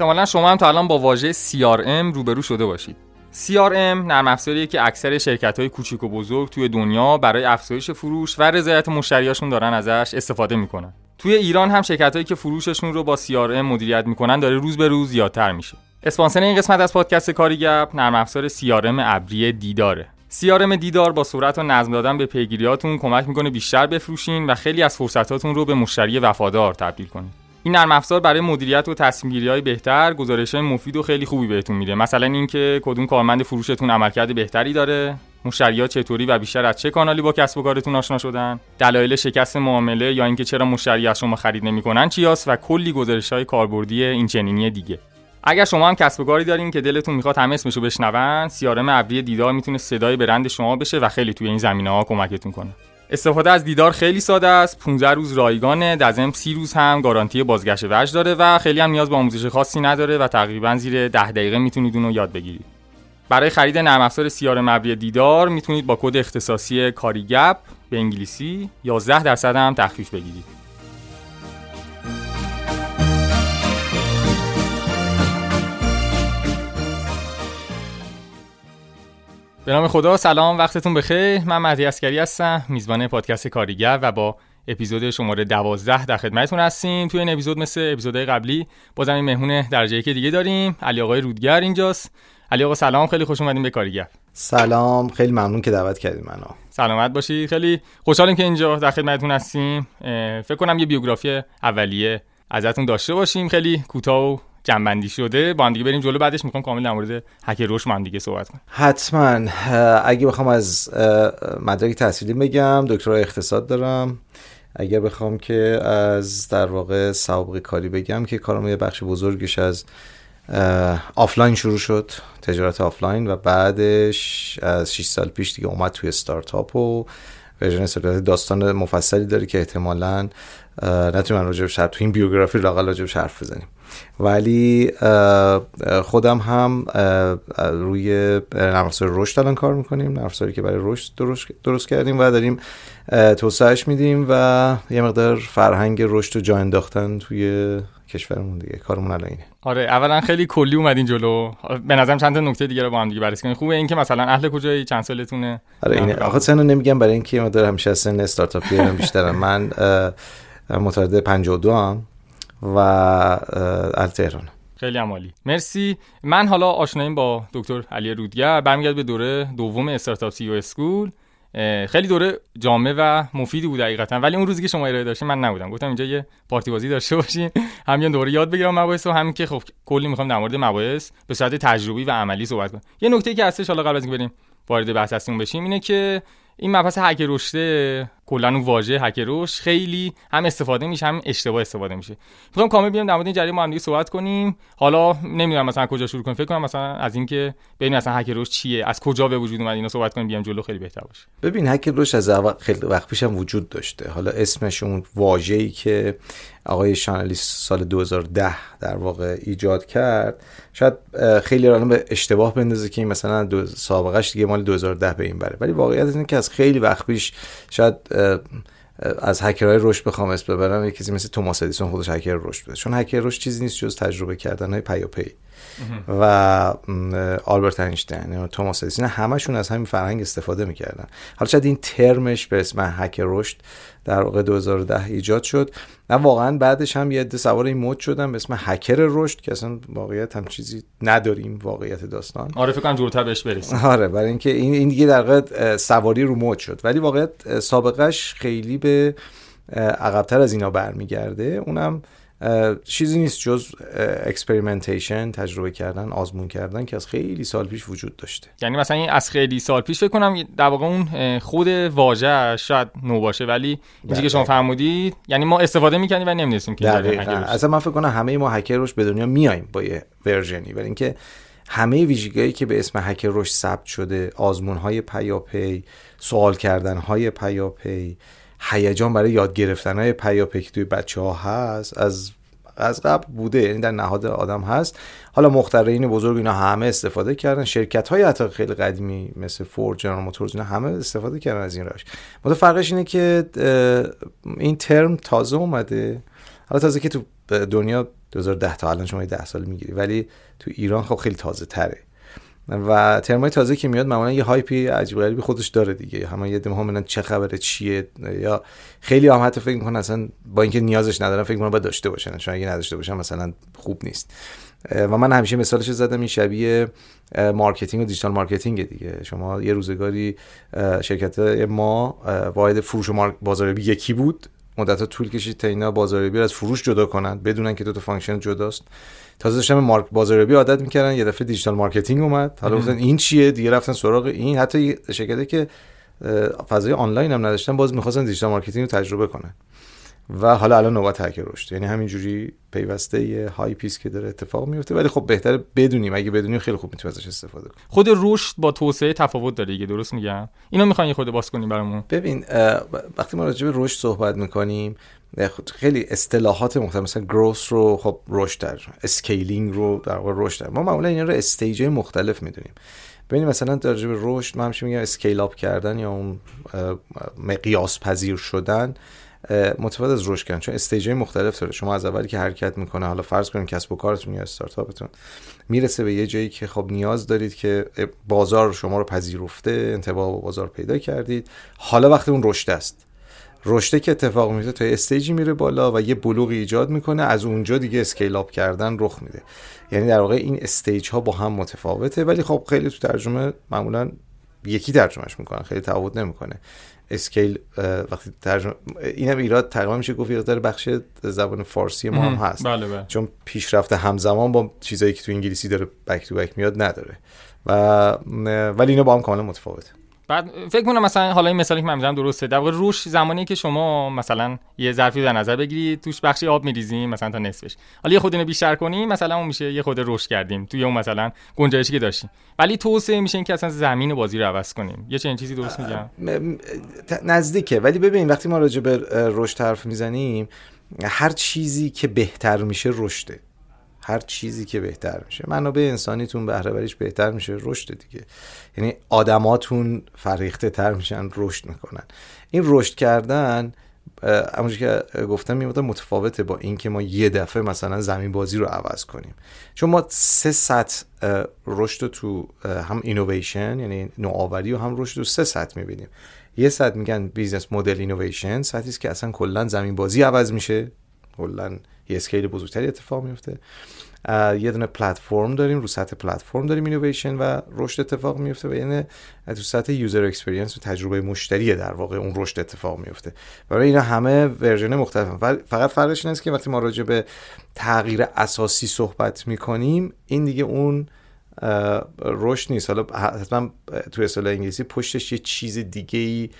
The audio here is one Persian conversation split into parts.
احتمالا شما هم تا الان با واژه CRM روبرو شده باشید. CRM نرم افزاریه که اکثر شرکت های کوچیک و بزرگ توی دنیا برای افزایش فروش و رضایت مشتریاشون دارن ازش استفاده می‌کنن. توی ایران هم شرکت هایی که فروششون رو با CRM مدیریت می‌کنن داره روز به روز زیادتر میشه. اسپانسر این قسمت از پادکست کاری گپ نرم افزار CRM ابری دیداره. CRM دیدار با صورت و نظم دادن به پیگیریاتون کمک می‌کنه بیشتر بفروشین و خیلی از فرصتاتون رو به مشتری وفادار تبدیل کنید این نرم افزار برای مدیریت و تصمیم های بهتر گزارش مفید و خیلی خوبی بهتون میده. مثلا اینکه کدوم کارمند فروشتون عملکرد بهتری داره مشتریات چطوری و بیشتر از چه کانالی با کسب و کارتون آشنا شدن دلایل شکست معامله یا اینکه چرا مشتری از شما خرید نمی‌کنن چیاست و کلی گزارش های کاربردی این چنینی دیگه. اگر شما هم کسب و کاری دارین که دلتون می‌خواد همه اسمشو بشنون سیارم ابری دیدار می‌تونه صدای برند شما بشه و خیلی توی این زمینه ها کمکتون کنه. استفاده از دیدار خیلی ساده است. 15 روز رایگانه. در ضمن 30 روز هم گارانتی بازگشت وجه داره و خیلی هم نیاز به آموزش خاصی نداره و تقریبا زیر 10 دقیقه می‌تونید اون رو یاد بگیرید. برای خرید نرم افزار سیار مبری دیدار می‌تونید با کد اختصاصی کاریگپ به انگلیسی 11 درصد هم تخفیف بگیرید. به نام خدا سلام وقتتون بخیر. من مهدی اسکری هستم میزبان پادکست کاریگر و با اپیزود شماره 12 در خدمتتون هستیم. توی این اپیزود مثل اپیزودهای قبلی بازم این مهمون درجه که دیگه داریم. علی آقای رودگر اینجاست. علی آقا سلام خیلی خوش اومدیم به کاریگر. سلام خیلی ممنون که دعوت کردید منو. سلامت باشید خیلی خوشحالیم که اینجا در خدمتتون هستیم. فکر کنم یه بیوگرافی اولیه ازتون داشته باشیم. خیلی کوتاه و جنبندی شده. با هم دیگه بریم جلو. بعدش می‌خوام کامل در مورد هک روش هم دیگه صحبت کنیم حتما. اگه بخوام از مدرک تحصیلی بگم دکترا اقتصاد دارم. اگر بخوام که از در واقع سابقه کاری بگم که کارم یه بخش بزرگش از آفلاین شروع شد تجارت آفلاین و بعدش از 6 سال پیش دیگه اومد توی ستارتاپ و ورژن داستان مفصلی داره که احتمالا نتونیم من راجبش تو این بیوگرافی لاقل راجبش حرف بزنیم. ولی خودم هم روی نرم رشد الان کار می‌کنیم نرم که برای رشد درست, درست کردیم و داریم توسعهش میدیم و یه مقدار فرهنگ رشد و جا انداختن توی کشورمون دیگه. کارمون الان اینه. آره اولا خیلی کلی اومدین جلو. به نظرم چند تا نکته دیگه رو با هم دیگه بررسی کنیم. خوبه اینکه مثلا اهل کجایی؟ چند سالتونه؟ آره اینه. آخه سنو نمیگم برای اینکه ما همیشه سن استارتاپی بیشترم. من متولد 52 هم و از تهران. خیلی عمالی مرسی. من حالا آشناییم با دکتر علی رودگر. برمیگرد به دوره دوم استارتاپ سی اسکول. خیلی دوره جامع و مفیدی بود حقیقتا. ولی اون روزی که شما ارائه داشتین من نبودم. گفتم اینجا یه پارتی بازی داشته باشیم همین دوره یاد بگیرم مباحث و همین که خب کلی می‌خوام در مورد مباحث به صورت تجربی و عملی صحبت کنم. یه نکته که هستش حالا قبل از اینکه بریم وارد بحث هستیم بشیم اینه که این مبحث هک رشته کلا اون واژه هک رشد خیلی هم استفاده میشه هم اشتباه استفاده میشه. می‌خوام کامل بیام در مورد این جریان ما هم صحبت کنیم. حالا نمی‌دونم مثلا کجا شروع کنیم. فکر کنم مثلا از اینکه ببینیم مثلا هک رشد چیه از کجا به وجود اومد اینا صحبت کنیم بیام جلو خیلی بهتر باشه. ببین هک رشد از خیلی وقت پیش هم وجود داشته. حالا اسمش اون واژه‌ای که آقای شانلیس سال 2010 در واقع ایجاد کرد شاید خیلی الان به اشتباه بندازه که این مثلا دو سابقش دیگه مال 2010 به این بره. ولی واقعیت اینه که از خیلی وقت پیش شاید از هکرهای رشد بخوام اسم ببرم یکی مثل توماس ادیسون خودش هکر رشد بوده. چون هکر رشد چیزی نیست جز تجربه کردن های پیاپی. و آلبرت اینشتین و توماس ادیسون همشون از همین فرهنگ استفاده می‌کردن. حالا شاید این ترمش به اسم هک رشد در واقع 2010 ایجاد شد و واقعا بعدش هم یه عده سوار این مود شدن به اسم هکر رشد که اصلا واقعیت هم چیزی نداریم واقعیت داستان. آره فکر کنم جورتر بهش برسیم. آره برای اینکه این این دیگه در واقع سواری رو مود شد. ولی واقعیت سابقش خیلی به عقبتر از اینا برمیگرده. اونم چیزی نیست جز experimentation تجربه کردن آزمون کردن که از خیلی سال پیش وجود داشته. یعنی مثلا این از خیلی سال پیش فکر کنم در واقع اون خود واژه شاید نو باشه ولی اینجوری که شما فرمودید یعنی ما استفاده می‌کنیم و نمی‌دونستیم که اصلا من فکر کنم همه ما هکر رشد به دنیا میایم با یه version ی ولی اینکه همه ویژگیهایی که به اسم هکر رشد ثبت شده آزمون های پیاپی سوال کردن های پیاپی هیجان برای یاد گرفتن های پیاپی توی بچه ها هست از از قبل بوده یعنی در نهاد آدم هست. حالا مخترعین بزرگ اینا همه استفاده کردن. شرکت های حتی خیلی قدیمی مثل فورد جنرال موتورز اینا همه استفاده کردن از این روش متو فرقش اینه که این ترم تازه اومده. حالا تازه که تو دنیا 2010 تا الان شما 10 سال می‌گیری. ولی تو ایران خب خیلی تازه تره و ترمای تازه که میاد معمولا یه هایپی عجیب غریبی خودش داره دیگه. همه یه دم هم چه خبره چیه یا خیلی هم حتی فکر می‌کنن اصلا با اینکه نیازش ندارن فکر می‌کنن باید داشته باشن. چون اگه نداشته باشن مثلا خوب نیست. و من همیشه مثالش زدم این شبیه marketing و digital marketing دیگه. شما یه روزگاری شرکت ما واحد فروش و بازاریابی یکی بود. مدت طول کشید تا اینا بازاریابی از فروش جدا کنن بدونن که دو تا function جداست. تازه داشتن مارک بازاریابی عادت می‌کردن یه دفعه digital marketing اومد. حالا گفتن این چیه؟ دیگه رفتن سراغ این. حتی شرکتی که فضای آنلاین هم نداشتن باز می‌خواستن digital marketing رو تجربه کنن. و حالا الان نوبت هک رشد. یعنی همینجوری پیوسته یه hype یس که داره اتفاق میفته ولی خب بهتره بدونیم. اگه بدونیم خیلی خوب می‌تونیم ازش استفاده کنیم. خود رشد با توسعه تفاوت داره دیگه درست میگم؟ اینو می‌خواین یه خورده باز کنیم برامون؟ ببین وقتی ما راجع به رشد صحبت می‌کنیم خیلی اصطلاحات مختلف مثلا growth رو خب رشد در scaling رو در واقع رشد ما معمولا اینا رو stage مختلف می‌دونیم. ببینید مثلا در به رشد من همیشه میگم scale up کردن یا اون مقیاس پذیر شدن متفاوت از رشد کردن. چون stage مختلف داره. شما از اولی که حرکت می‌کنه حالا فرض کنیم کسب و کارتون یا استارتاپتون می‌رسه به یه جایی که خب نیاز دارید که بازار شما رو پذیرفته انطباق با بازار پیدا کردید. حالا وقتی اون رشد است. رشده که اتفاق میفته تا stage ی میره بالا و یه بلوغی ایجاد می‌کنه از اونجا دیگه scale up کردن رخ میده. یعنی در واقع این stage ها با هم متفاوته ولی خب خیلی تو ترجمه معمولا یکی ترجمهش می‌کنن خیلی تفاوت نمی‌کنه. scale وقتی ترجمه اینم ایراد تقریبا میشه گفت ایراد در بخش زبان فارسی ما هم هست. بله بله. چون پیشرفت همزمان با چیزایی که تو انگلیسی داره back to back میاد نداره. و ولی اینا با هم کاملا متفاوته. بعد فکر کنم مثلا حالا این مثالی که من می‌زنم درسته. در واقع رشد زمانی که شما مثلا یه ظرفی در نظر بگیرید توش بخشی آب میریزیم مثلا تا نصفش. حالا یه خود اینو بیشتر کنیم مثلا اون میشه یه خود رشد کردیم توی اون مثلا گنجایشی که داشتیم. ولی توسعه میشه اینکه اصلا زمین بازی رو عوض کنیم. یه چنین چیزی درست میگم؟ نزدیکه. ولی ببین وقتی ما راجع به رشد حرف می‌زنیم هر چیزی که بهتر میشه رشده. هر چیزی که بهتر میشه. منابع انسانیتون بهره وریش بهتر میشه رشد دیگه. یعنی آدماتون فریخته تر میشن رشد می‌کنن. این رشد کردن همونجور که گفتم میمونه متفاوته با اینکه ما یه دفعه مثلا زمین بازی رو عوض کنیم. چون ما سه سطح رشد تو هم اینویشن یعنی نوآوری و هم رشد تو سه سطح می‌بینیم. یه سطح میگن business model innovation سطحی است که اصلا کلا زمین بازی عوض میشه. کلا یه scale بزرگتری اتفاق میفته. یه دونه پلتفرم داریم رو سطح پلتفرم داریم اینویشن و رشد اتفاق میفته و یعنی تو سطح user experience و تجربه مشتری در واقع اون رشد اتفاق میفته. برای اینا همه ورژن مختلف فقط فرقش اینه که وقتی ما راجع به تغییر اساسی صحبت می‌کنیم این دیگه اون رشد نیست. حالا حتما تو اصطلاح انگلیسی پشتش یه چیز دیگه ای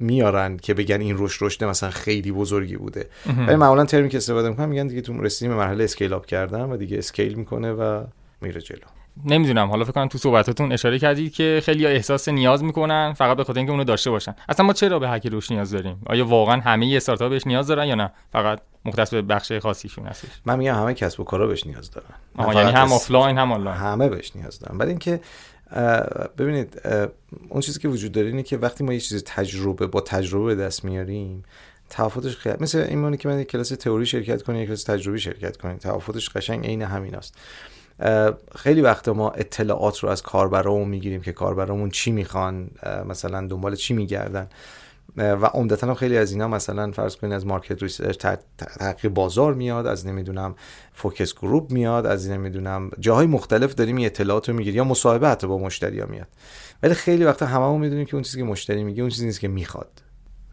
میارن که بگن این رشد رشد مثلا خیلی بزرگی بوده. ولی معمولا ترمی که استفاده می‌کنن میگن دیگه تو رسیدیم به مرحله scale up کردن و دیگه scale می‌کنه و میره جلو. نمی‌دونم. حالا فکر کنم تو صحبتاتون اشاره کردید که خیلی احساس نیاز می‌کنن فقط به خاطر اینکه اونو داشته باشن. اصلا ما چرا به هک رشد نیاز داریم؟ آیا واقعا همه استارتاپ بهش نیاز دارن یا نه؟ فقط مختص به بخش خاصیشون هستش. من میگم همه کسب و کارا بهش نیاز دارن. یعنی هم آفلاین هم آنلاین همه بهش نیاز دارن. بعد اینکه ببینید اون چیزی که وجود داره اینه که وقتی ما یه چیز تجربه با تجربه به دست میاریم تفاوتش خیلی مثل این که من یک کلاس تئوری شرکت کنیم یک کلاس تجربی شرکت کنیم تفاوتش قشنگ عین همین است. خیلی وقت ما اطلاعات رو از کاربرامون می‌گیریم که کاربرامون چی می‌خوان مثلا دنبال چی میگردن. و عمدتا هم خیلی از اینا مثلا فرض کنید از market research تحقیق بازار میاد از نمی‌دونم فوکس گروپ میاد از نمی‌دونم جاهای مختلف داریم این اطلاعات رو می‌گیریم یا مصاحبه حتی با مشتری ها میاد. ولی خیلی وقتا هممون می‌دونیم که اون چیزی که مشتری میگه اون چیزی نیست که می‌خواد.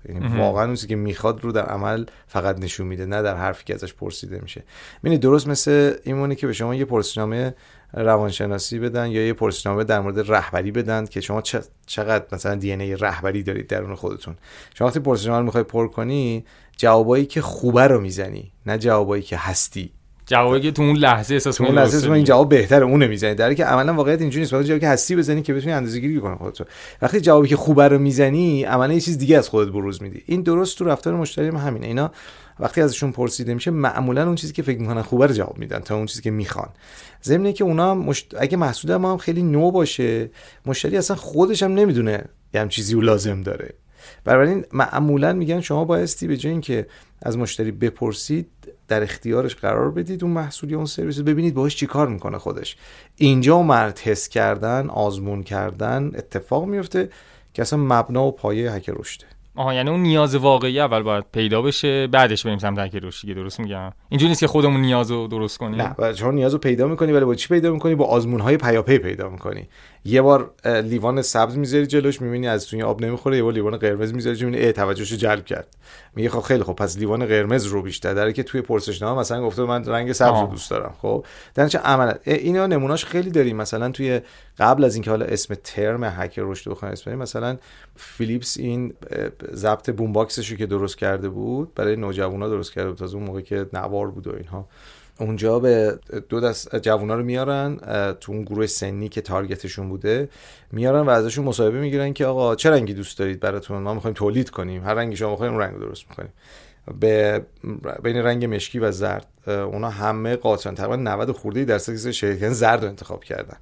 یعنی واقعا اون چیزی که می‌خواد رو در عمل فقط نشون میده نه در حرفی که ازش پرسیده میشه. ببینید درست مثل ایمونی که به شما یه پرسشنامه روانشناسی بدن یا یه پرسشنامه در مورد رهبری بدن که شما چقدر مثلا دی ای رهبری دارید درون خودتون. شما وقتی پرسشنامه رو می‌خوای پر کنی جوابایی که خوبه رو می‌زنی نه جوابایی که هستی. جوابی که تو اون لحظه احساس اون لحظه این جواب بهتره اون می‌زنی. در که عملا واقعیت اینجوری نیست جوابی که هستی بزنی که بتونی اندازه‌گیری کنی خودت وقتی جوابی که خوبه رو می‌زنی عملا یه چیز دیگه از خودت بروز میدی. این درست تو رفتار مشتری هم همینه. اینا وقتی ازشون پرسیده میشه معمولا اون چیزی که فکر می‌کنن خوبه رو جواب میدن تا اون چیزی که می‌خوان. ضمن که اونا مشت... اگه محصول ما هم خیلی نو باشه مشتری اصلا خودش هم نمی‌دونه یه هم چیزی رو لازم داره. بنابراین معمولا میگن شما بایستی به جای اینکه از مشتری بپرسید در اختیارش قرار بدید اون محصول یا اون سرویس رو ببینید باهاش چیکار می‌کنه خودش. اینجا مرد تست کردن آزمون کردن اتفاق میفته که اصلا مبنا و پایه هک رشده. آها یعنی اون نیاز واقعی اول باید پیدا بشه بعدش بریم سمت هک رشدی درست میگم؟ اینجوری نیست که خودمون نیاز رو درست کنیم؟ نه چون نیاز رو پیدا می‌کنی ولی با چی پیدا می‌کنی؟ با آزمون های پیاپی پیدا می‌کنی. یه بار لیوان سبز می‌ذاری جلوش می‌بینی از توی آب نمی‌خوره یه بار لیوان قرمز می‌ذاری می‌بینی ای توجهشو جلب کرد. میگه خب خیلی خب پس لیوان قرمز رو بیشتر. داره که توی پرسشنامه مثلا گفته من رنگ سبز رو دوست دارم خب؟ در چه عملا اینا نموناش خیلی داریم. مثلا توی قبل از اینکه حالا اسم ترم هک رشد بخوایم اسم مثلا فیلیپس این ضبط boombox ش که درست کرده بود برای نوجوانا درست کرده بود. از اون موقع که نوار بود و اینها. اونجا به دو دست جوونا رو میارن تو اون گروه سنی که تارگتشون بوده میارن و ازشون مصاحبه می‌گیرن که آقا چه رنگی دوست دارید براتون؟ ما می‌خوایم تولید کنیم. هر رنگی شما می‌خوایم اون رنگ درست می‌کنیم. به بین رنگ مشکی و زرد اونا همه قاطعا تقریبا 90 خورده درصد شرکت زرد رو انتخاب کردن.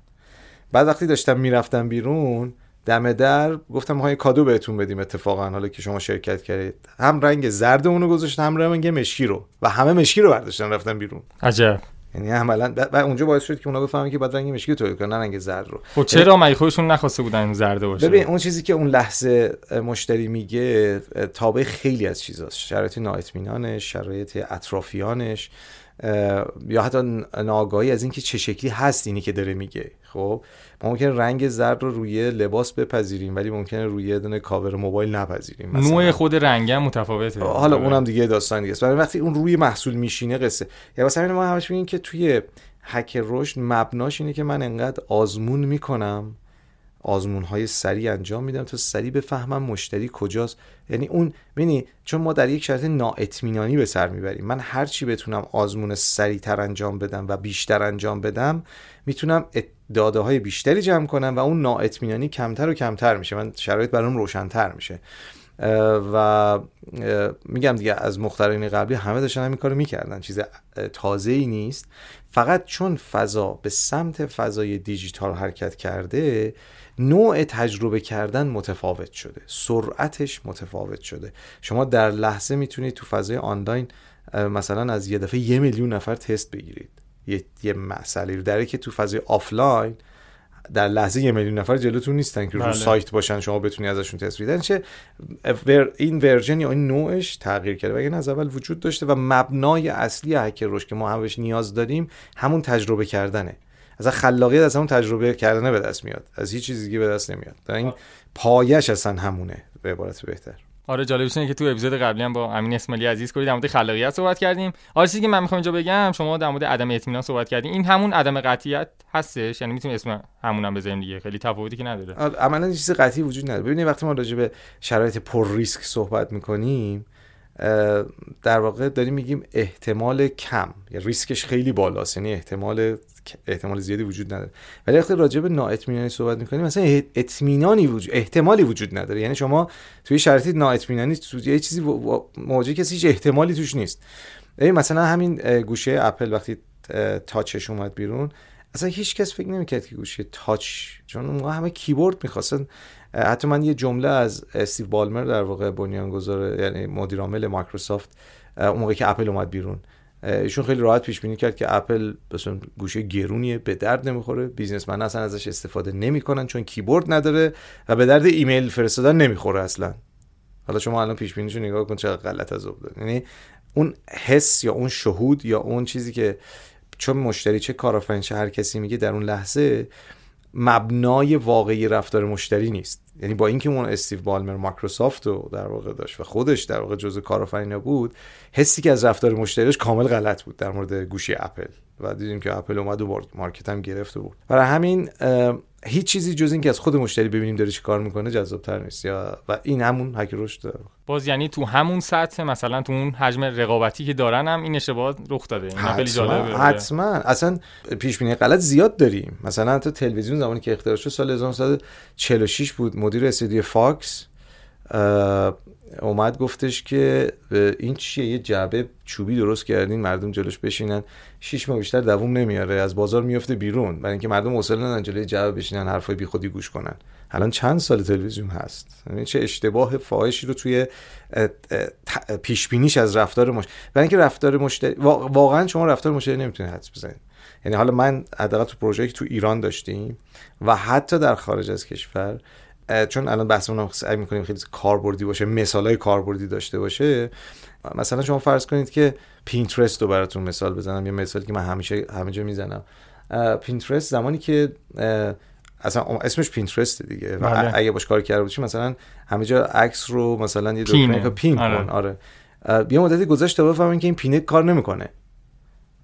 بعد وقتی داشتم می‌رفتم بیرون دم در گفتم می‌خوایم کادو بهتون بدیم اتفاقا حالا که شما شرکت کردید. هم رنگ زرد اونو گذاشتن هم رنگ مشکی رو. و همه مشکی رو برداشتن رفتن بیرون. عجب. یعنی عملا و اونجا باعث شد که اونا بفهمن که بعد رنگ مشکی تولید کنن رنگ زرد رو. خب چرا مگه خودشون نخواسته بودن زرد باشه؟ ببین اون چیزی که اون لحظه مشتری میگه تابع خیلی از چیزاست. شرایط نااطمینانش شرایط اطرافیانش یا حتی ناگاهی از اینکه چه شکلی هست اینی که داره میگه. خب ما ممکن رنگ زرد رو روی لباس بپذیریم ولی ممکنه روی دونه کاور موبایل نپذیریم مثلا. نوع خود رنگ هم متفاوته. حالا اونم دیگه داستان دیگه است. برای وقتی اون روی محصول میشینه قصه. یا مثلا ما همش میگیم که توی هک رشد مبناش اینه که من انقدر آزمون می‌کنم آزمون های سریع انجام میدم تا سریع بفهمم مشتری کجاست. یعنی اون ببینی چون ما در یک شرایط نااطمینانی به سر می‌بریم. من هر چی بتونم آزمون سریعتر انجام بدم و بیشتر انجام بدم می‌تونم داده های بیشتری جمع کنم و اون نااطمینانی کمتر و کمتر میشه. من شرایط برام روشنتر میشه. و میگم دیگه از مخترعین قبلی همه داشتن همین کارو می‌کردن. چیز تازه ای نیست. فقط چون فضا به سمت فضای دیجیتال حرکت کرده نوع تجربه کردن متفاوت شده. سرعتش متفاوت شده. شما در لحظه می‌تونید تو فضای آنلاین مثلا از یه دفعه یه میلیون نفر تست بگیرید. یه, یه مسئله رو. داره که تو فضای آفلاین در لحظه یه میلیون نفر جلوتون نیستن که رو بله. سایت باشن شما بتونی ازشون تست بدن چه این ورژن یا این نوعش تغییر کرده. و از اول وجود داشته و مبنای اصلی هک روش که ما همش نیاز داریم همون تجربه کردنه. از خلاقیت از همون تجربه کردنه به دست میاد. از هیچ چیز دیگه به دست نمیاد. در این پایش اصلا همونه به عبارت بهتر. آره جالبش اینه که تو اپیزود قبلی هم با امین اسماعیلی عزیز کردیم در مورد خلاقیت صحبت کردیم. آره چیزی که من می‌خوام اینجا بگم شما در مورد عدم اطمینان صحبت کردیم این همون عدم قطعیت هستش یعنی می‌تونیم اسم همون هم بزنیم دیگه. خیلی تفاوتی که نداره. عملا چیز قطعی وجود نداره. ببینید وقتی ما راجع به شرایط پر ریسک صحبت می‌کنیم در واقع داریم میگیم احتمال کم یا ریسکش خیلی بالاست یعنی احتمال احتمال زیادی وجود نداره. ولی وقتی راجع به نااطمینانی صحبت می‌کنیم مثلا اطمینانی وجود احتمالی وجود نداره. یعنی شما توی شرایط نااطمینانی تو یه چیزی مواجه کسی هیچ احتمالی توش نیست. ببین مثلا همین گوشه اپل وقتی تاچش اومد بیرون اصلا هیچ کس فکر نمی‌کرد که گوشی touch چون اون همه کیبورد می‌خواستن. حتی من یه جمله از استیو بالمر در واقع بنیانگذار یعنی مدیر عامل مایکروسافت اون موقع که اپل اومد بیرون ایشون خیلی راحت پیش بینی کرد که اپل مثلا گوشی گرونیه به درد نمی‌خوره businessman اصلا ازش استفاده نمی‌کنن چون کیبورد نداره و به درد ایمیل فرستادن نمی‌خوره اصلا. حالا شما الان پیش بینیشو نگاه کن چقدر غلط از یعنی اون حس یا اون شهود یا اون چیزی که چون مشتری چه کارآفرین چه هر کسی میگه در اون لحظه مبنای واقعی رفتار مشتری نیست. یعنی با اینکه اون استیو بالمر مایکروسافت رو در واقع داشت و خودش در واقع جزء کارآفرینا بود حسی که از رفتار مشتریش کامل غلط بود در مورد گوشی اپل. و دیدیم که اپل اومد و market هم گرفت و بود برای همین هیچ چیزی جز اینکه از خود مشتری ببینیم داره چی کار می‌کنه جذاب تر نیست. یا و این همون هک رشد باز یعنی تو همون سطح مثلا تو اون حجم رقابتی که دارن هم این اشتباه رخ داده. این خیلی جالبه حتما. اصلا پیش بینی غلط زیاد داریم. مثلا تو تلویزیون زمانی که اختراع شد سال 1946 بود. مدیر استودیو فاکس اومد گفتش که این چیه؟ یه جعبه چوبی درست کردین مردم جلوش بشینن. شش ماه بیشتر دووم نمیاره از بازار میفته بیرون. برای اینکه مردم حوصله ندارن جلوی جعبه بشینن حرفای بیخودی گوش کنن. الان چند سال تلویزیون هست؟ یعنی چه اشتباه فاحشی رو توی پیش بینیش از رفتار مشتری برای اینکه رفتار مشتری واقعا شما رفتار مشتری نمی‌تونید حدس بزنید. یعنی حالا من حداقل تو پروژه که تو ایران داشتیم و حتی در خارج از کشور چون الان بحثمون سعی می‌کنیم خیلی کاربردی باشه مثالای کاربردی داشته باشه مثلا شما فرض کنید که پینترست رو براتون مثال بزنم یه مثالی که من همیشه همه جا می‌زنم. پینترست زمانی که اصلا اسمش پینترست دیگه و بله. اگه باش کار کرده باشی مثلا همه جا عکس رو مثلا یه دکمه pin آره. کن. آره. یه مدتی گذاشت تا بفهمن که این pin ه کار نمی‌کنه.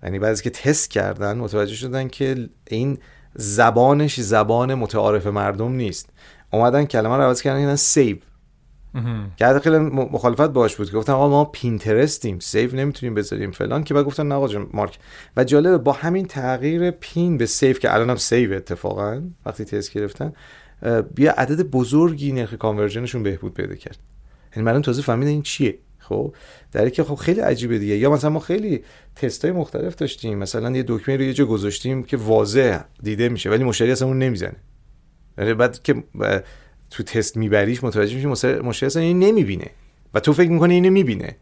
یعنی بعد که تست کردن متوجه شدن که این زبانش زبان متعارف مردم نیست. اومدن کلمه رو عوض کردن یعنی save. که خیلی مخالفت باش بود که گفتن آقا ما پینترستیم save نمی‌تونیم بذاریم فلان که بعد گفتن نه آقا مارک. و جالبه با همین تغییر pin به save که الانم save اتفاقا وقتی تست گرفتن بیا عدد بزرگی نرخ کانورژنشون بهبود پیدا کرد. یعنی مردم تازه فهمیدن این چیه. خب در که خب خیلی عجیبه دیگه. یا مثلا ما خیلی تستای مختلف داشتیم. مثلا یه دکمه رو یه جا گذاشتیم که واضح دیده میشه ولی مشتری اصلا اون نمی‌زنه. یعنی بعد که تو تست میبریش متوجه میشی مشتری اصلا این نمی‌بینه. و تو فکر می‌کنی اینو می‌بینه.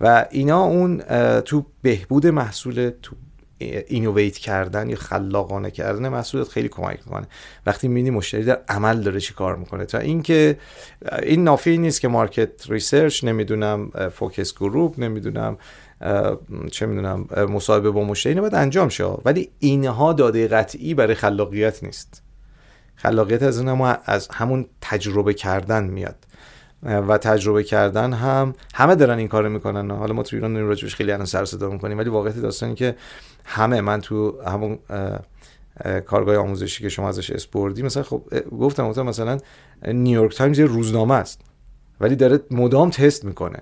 و اینا اون تو بهبود محصول تو اینویت کردن یا خلاقانه کردن محصولات خیلی کمک می‌کنه. وقتی می‌بینی مشتری در عمل داره چی کار می‌کنه؟ تا اینکه این نافی نیست که market research نمی‌دونم focus group نمی‌دونم چه می‌دونم مصاحبه با مشتری باید انجام شه. ولی اینها داده قطعی برای خلاقیت نیست. خلاقیت از اون از همون تجربه کردن میاد. و تجربه کردن هم همه دارن این کارو می‌کنن. حالا ما تو ایران راجبش خیلی الان سر صدا می‌کنیم ولی واقعیت داستانی که همه من تو همون کارگاه آموزشی که شما ازش اسپوردی مثلا خب گفتم گفتم مثلا نیویورک تایمز یه روزنامه است ولی داره مدام تست می‌کنه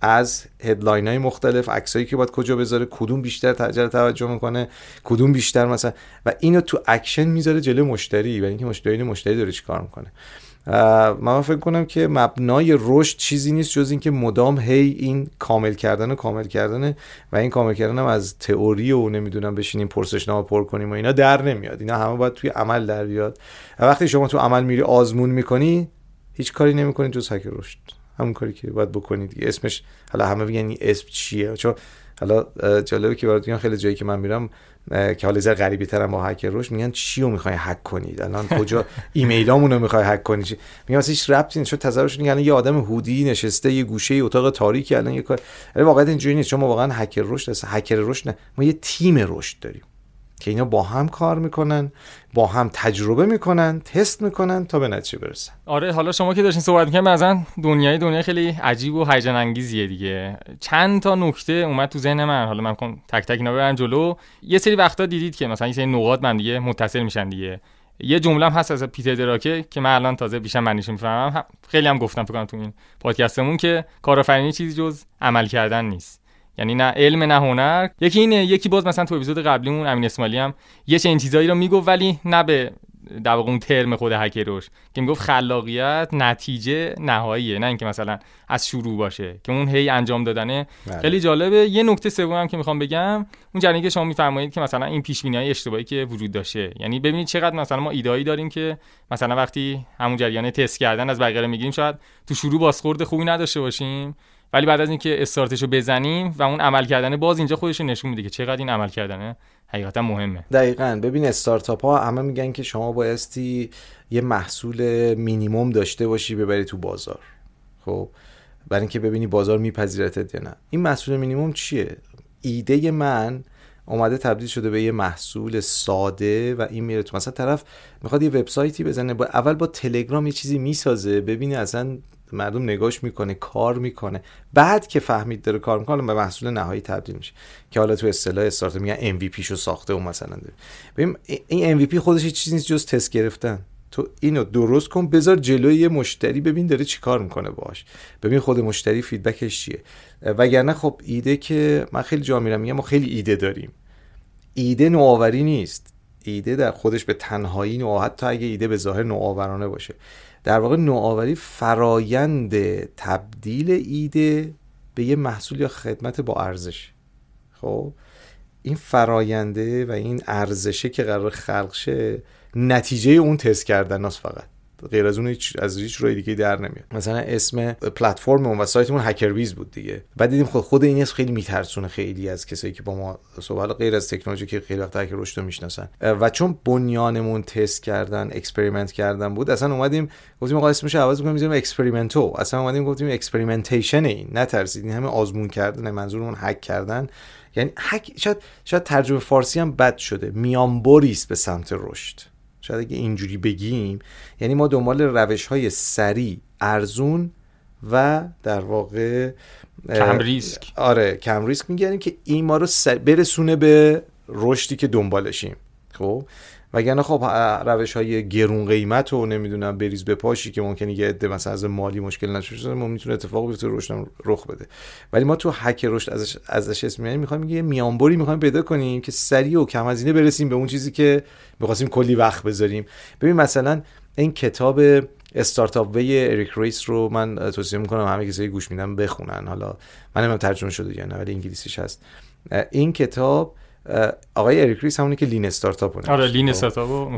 از headline های مختلف عکسایی که باید کجا بذاره کدوم بیشتر جلب توجه می‌کنه کدوم بیشتر مثلا و اینو تو اکشن می‌ذاره جلو مشتری و اینکه مشتری مشتری داره چیکار می‌کنه. من فکر کنم که مبنای رشد چیزی نیست جز اینکه مدام هی این کامل کردن و کامل کردن و این کامل کردن هم از تئوری و نمی‌دونم بشینیم پرسشنامه پر کنیم و اینا در نمیاد. اینا همه باید توی عمل در بیاد. و وقتی شما تو عمل میری آزمون می‌کنی هیچ کاری نمی‌کنی جز حک رشد. همون کاری که باید بکنید. اسمش حالا همه میگن اسم چیه؟ چون حالا جالبه که براتون خیلی جایی که من میرم که حالا زر غریبی ترم با هک روش میگن چی رو می‌خوای هک کنید الان کجا ایمیلامون رو می‌خوای هک کنید میگم اصلا هیچ ربطی نیست چون الان یه آدم هودی نشسته یه گوشه اتاق تاریکی الان یه کار واقعا اینجوری نیست چون ما واقعا هکر رشد هست. هکر رشد نه ما یه تیم رشد داریم. که اینا با هم کار می‌کنن با هم تجربه می‌کنن تست می‌کنن تا به نتیجه برسن. آره حالا شما که داشتین صحبت می‌کنین مثلا دنیای دنیا خیلی عجیب و هیجان انگیزیه دیگه. چند تا نکته اومد تو ذهن من. حالا من می‌خوام تک تک اینا برم جلو. یه سری وقتا دیدید که مثلا یه سری نقاط من دیگه متصل میشن دیگه. یه جمله هم هست از پیتر دراکه که من الان تازه بیشتر معنیش می‌فهمم. خیلی هم گفتم فکر کنم تو این پادکستمون که کارآفرینی چیزی جز عمل کردن نیست. یعنی نه علم نه هنر. یکی اینه یکی باز مثلا تو اپیزود قبلیمون امین اسماعیلی هم یه چنین چیزایی رو می‌گفت ولی نه به در واقع اون ترم خود هکروش که می‌گفت خلاقیت نتیجه نهاییه نه اینکه مثلا از شروع باشه که اون هی انجام دادنه. بله. خیلی جالبه. یه نکته سوم که می‌خوام بگم اون جریانی که شما میفرمایید که مثلا این پیش های اشتباهی که وجود داشته. یعنی ببینید چقدر مثلا ما ایدایی داریم که مثلا وقتی همون جریان تست کردن از بقیه می‌گیریم شاید تو شروع بازخورد خوبی نداشته باشیم. ولی بعد از اینکه استارتشو بزنیم و اون عمل کردن باز اینجا خودش نشون میده که چقدر این عمل کردنه حقیقتا مهمه. دقیقا. ببین استارتاپ ها همه میگن که شما بایستی یه محصول مینیموم داشته باشی ببری تو بازار. خب؟ برای اینکه ببینی بازار میپذیرتت یا نه. این محصول مینیموم چیه؟ ایده من اومده تبدیل شده به یه محصول ساده و این میره تو مثلا طرف می‌خواد یه وبسایتی بزنه با اول با تلگرام یه چیزی می‌سازه ببینه اصلا مردم نگاش می‌کنه کار می‌کنه. بعد که فهمید داره کار می‌کنه به محصول نهایی تبدیل میشه. که حالا تو اصطلاح استارت میگن MVP شو ساخته و مثلا ببین این MVP خودش هیچ چیزی نیست جز تست گرفتن. تو اینو درست کن بذار جلوی یه مشتری ببین داره چی کار می‌کنه باش ببین خود مشتری فیدبکش چیه. وگرنه خب ایده که من خیلی جا میرم میگم ما خیلی ایده داریم. ایده نوآوری نیست. ایده در خودش به تنهایی نوع حتی اگه ایده به ظاهر نوآورانه باشه. در واقع نوآوری فرایند تبدیل ایده به یه محصول یا خدمت با ارزش. خب این فراینده و این ارزشه که قرار خلق شه نتیجه اون تست کردن است فقط. غیر از اون هیچ از هیچ روی دیگه در نمیاد. مثلا اسم پلتفرم و سایتمون هکرویز بود دیگه. بعد دیدیم خود خود این اسم خیلی میترسونه خیلی از کسایی که با ما صحبت غیر از تکنولوژی که خیلی وقت هک رشد می‌شناسن. و چون بنیانمون تست کردن experiment کردن بود اصلا اومدیم گفتیم آقا اسمش عوض کنیم می‌ذاریم اکسپریمنتو اصلا اومدیم گفتیم experimentation این نترسید. این همه آزمون کردن منظورمون هک کردن. یعنی هک شاید شاید ترجمه فارسی هم بد شده. میانبری است به سمت رشد. شاید اگه اینجوری بگیم یعنی ما دنبال روش های سریع ارزون و در واقع کم ریسک. آره کم ریسک میگردیم که این ما رو برسونه به رشدی که دنبالشیم. خب؟ وگرنه خب روش های گرون قیمت و نمی‌دونم بریز به پاشی که ممکنه یه عده مثلا از مالی مشکل نشه ما می‌تونه اتفاق بیفته رشد رخ بده. ولی ما تو حک رشد ازش ازش اسم میاریم می‌خوایم میگه میانبری می‌خوایم پیدا کنیم که سریع و کم هزینه برسیم به اون چیزی که می‌خواستیم کلی وقت بذاریم. ببین مثلا این کتاب استارتاپ وی اریک ریس رو من توصیه می‌کنم همه کسایی گوش میدن بخونن. حالا من ترجمه شده یا نه ولی انگلیسیش هست. این کتاب آقای اریک ریس همونی که Lean Startup آره Lean Startup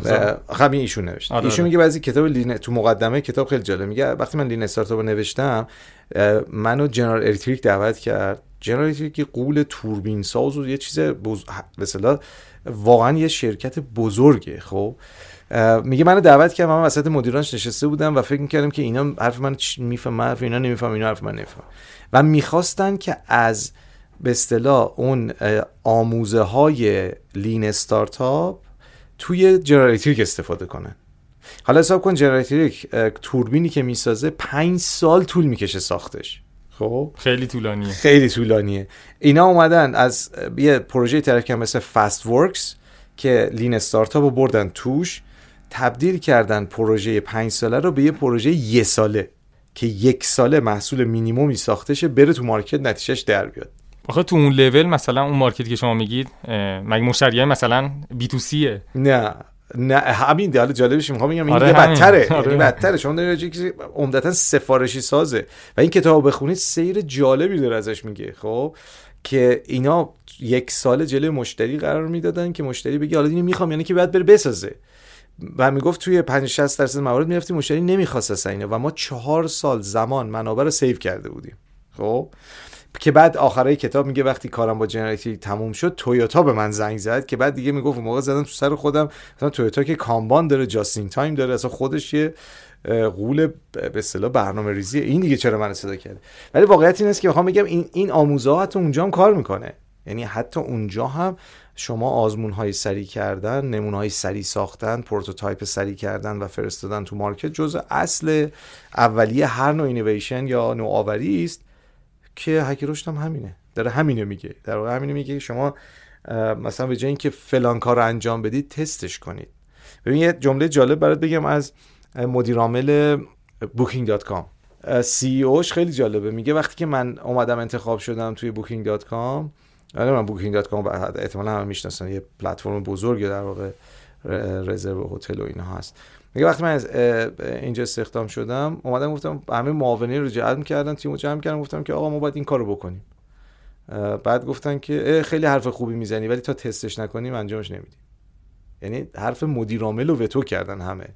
همین ایشون نوشت. آره ایشون آره. میگه بعضی کتاب Lean تو مقدمه کتاب خیلی جالب. میگه وقتی من Lean Startup نوشتم منو جنرال الکتریک دعوت کرد. جنرال الکتریک غول توربین ساز و یه چیز بز... مثلا واقعا یه شرکت بزرگه خب. میگه منو دعوت کرد. من وسط مدیرانش نشسته بودم و فکر می‌کردم که اینا حرف من میفهم حرف اینا نمیفهم اینا حرف من نمیفهم. و می‌خواستن که از به اصطلاح اون آموزه های لین استارتاپ توی جنراتوریک استفاده کنن. حالا حساب کن جنراتوریک توربینی که می‌سازه پنج سال طول می‌کشه ساختش. خب؟ خیلی طولانیه. خیلی طولانیه. اینا اومدن از یه پروژه ترکم مثل فست ورکس که لین استارتاپ رو بردن توش تبدیل کردن پروژه پنج ساله رو به یه پروژه یه ساله که یک ساله محصول مینیمومی ساختشه بره تو مارکت نتیجهش در بیاد. آخه تو اون لول مثلا اون مارکت که شما میگید مگه مشتری مثلا بی تو سیه نه نه همین حالا جالبش می‌خوام بگم این آره بدتره. آره. یعنی بدتره. شما دارید که عمدتا سفارشی سازه. و این کتاب بخونید سیر جالبی داره ازش میگه. خب که اینا یک سال جلوی مشتری قرار می‌دادن که مشتری بگه حالا اینو می‌خوام یعنی که بعد بره بسازه. و می‌گفت توی 50 60 درصد موارد می‌رفتیم مشتری نمی‌خواست اصلا اینو. و ما چهار سال زمان منابع رو waste کرده بودیم. خب که بعد آخرای کتاب میگه وقتی کارم با جنراتیو تموم شد تویوتا به من زنگ زد که بعد دیگه می‌گفت موقع زدم تو سر خودم. مثلا تویوتا که kanban داره just in time داره اصلا خودش یه غول به اصطلاح برنامه ریزی. این دیگه چرا من صدا کرده؟ ولی واقعیت این است که می‌خوام بگم این این آموزه حتی اونجا هم کار می‌کنه. یعنی حتی اونجا هم شما آزمون های سریع کردن نمونه های سریع ساختن prototype سریع کردن و فرستادن تو market جزء اصل اولیه هر نوع اینویشن یا نوآوری است. که هک رشد هم همینه. داره همینو میگه. در واقع همینو میگه شما مثلا به جای اینکه فلان کار رو انجام بدید تستش کنید. ببین یه جمله جالب برات بگم از مدیر عامل booking.com CEO ش خیلی جالبه. میگه وقتی که من اومدم انتخاب شدم توی booking.com آره من booking.com احتمالا هم می‌شناسن. یه پلتفرم بزرگی در واقع رزرو هتل و اینا هست. میگه وقتی من از اینجا استخدام شدم اومدم گفتم همه معاونی رو جمع کردن تیمو جمع کردم گفتم که آقا ما باید این کارو بکنیم. بعد گفتن که خیلی حرف خوبی می‌زنی ولی تا تستش نکنیم انجامش نمیدیم. یعنی حرف مدیر عامل رو وتو کردن همه.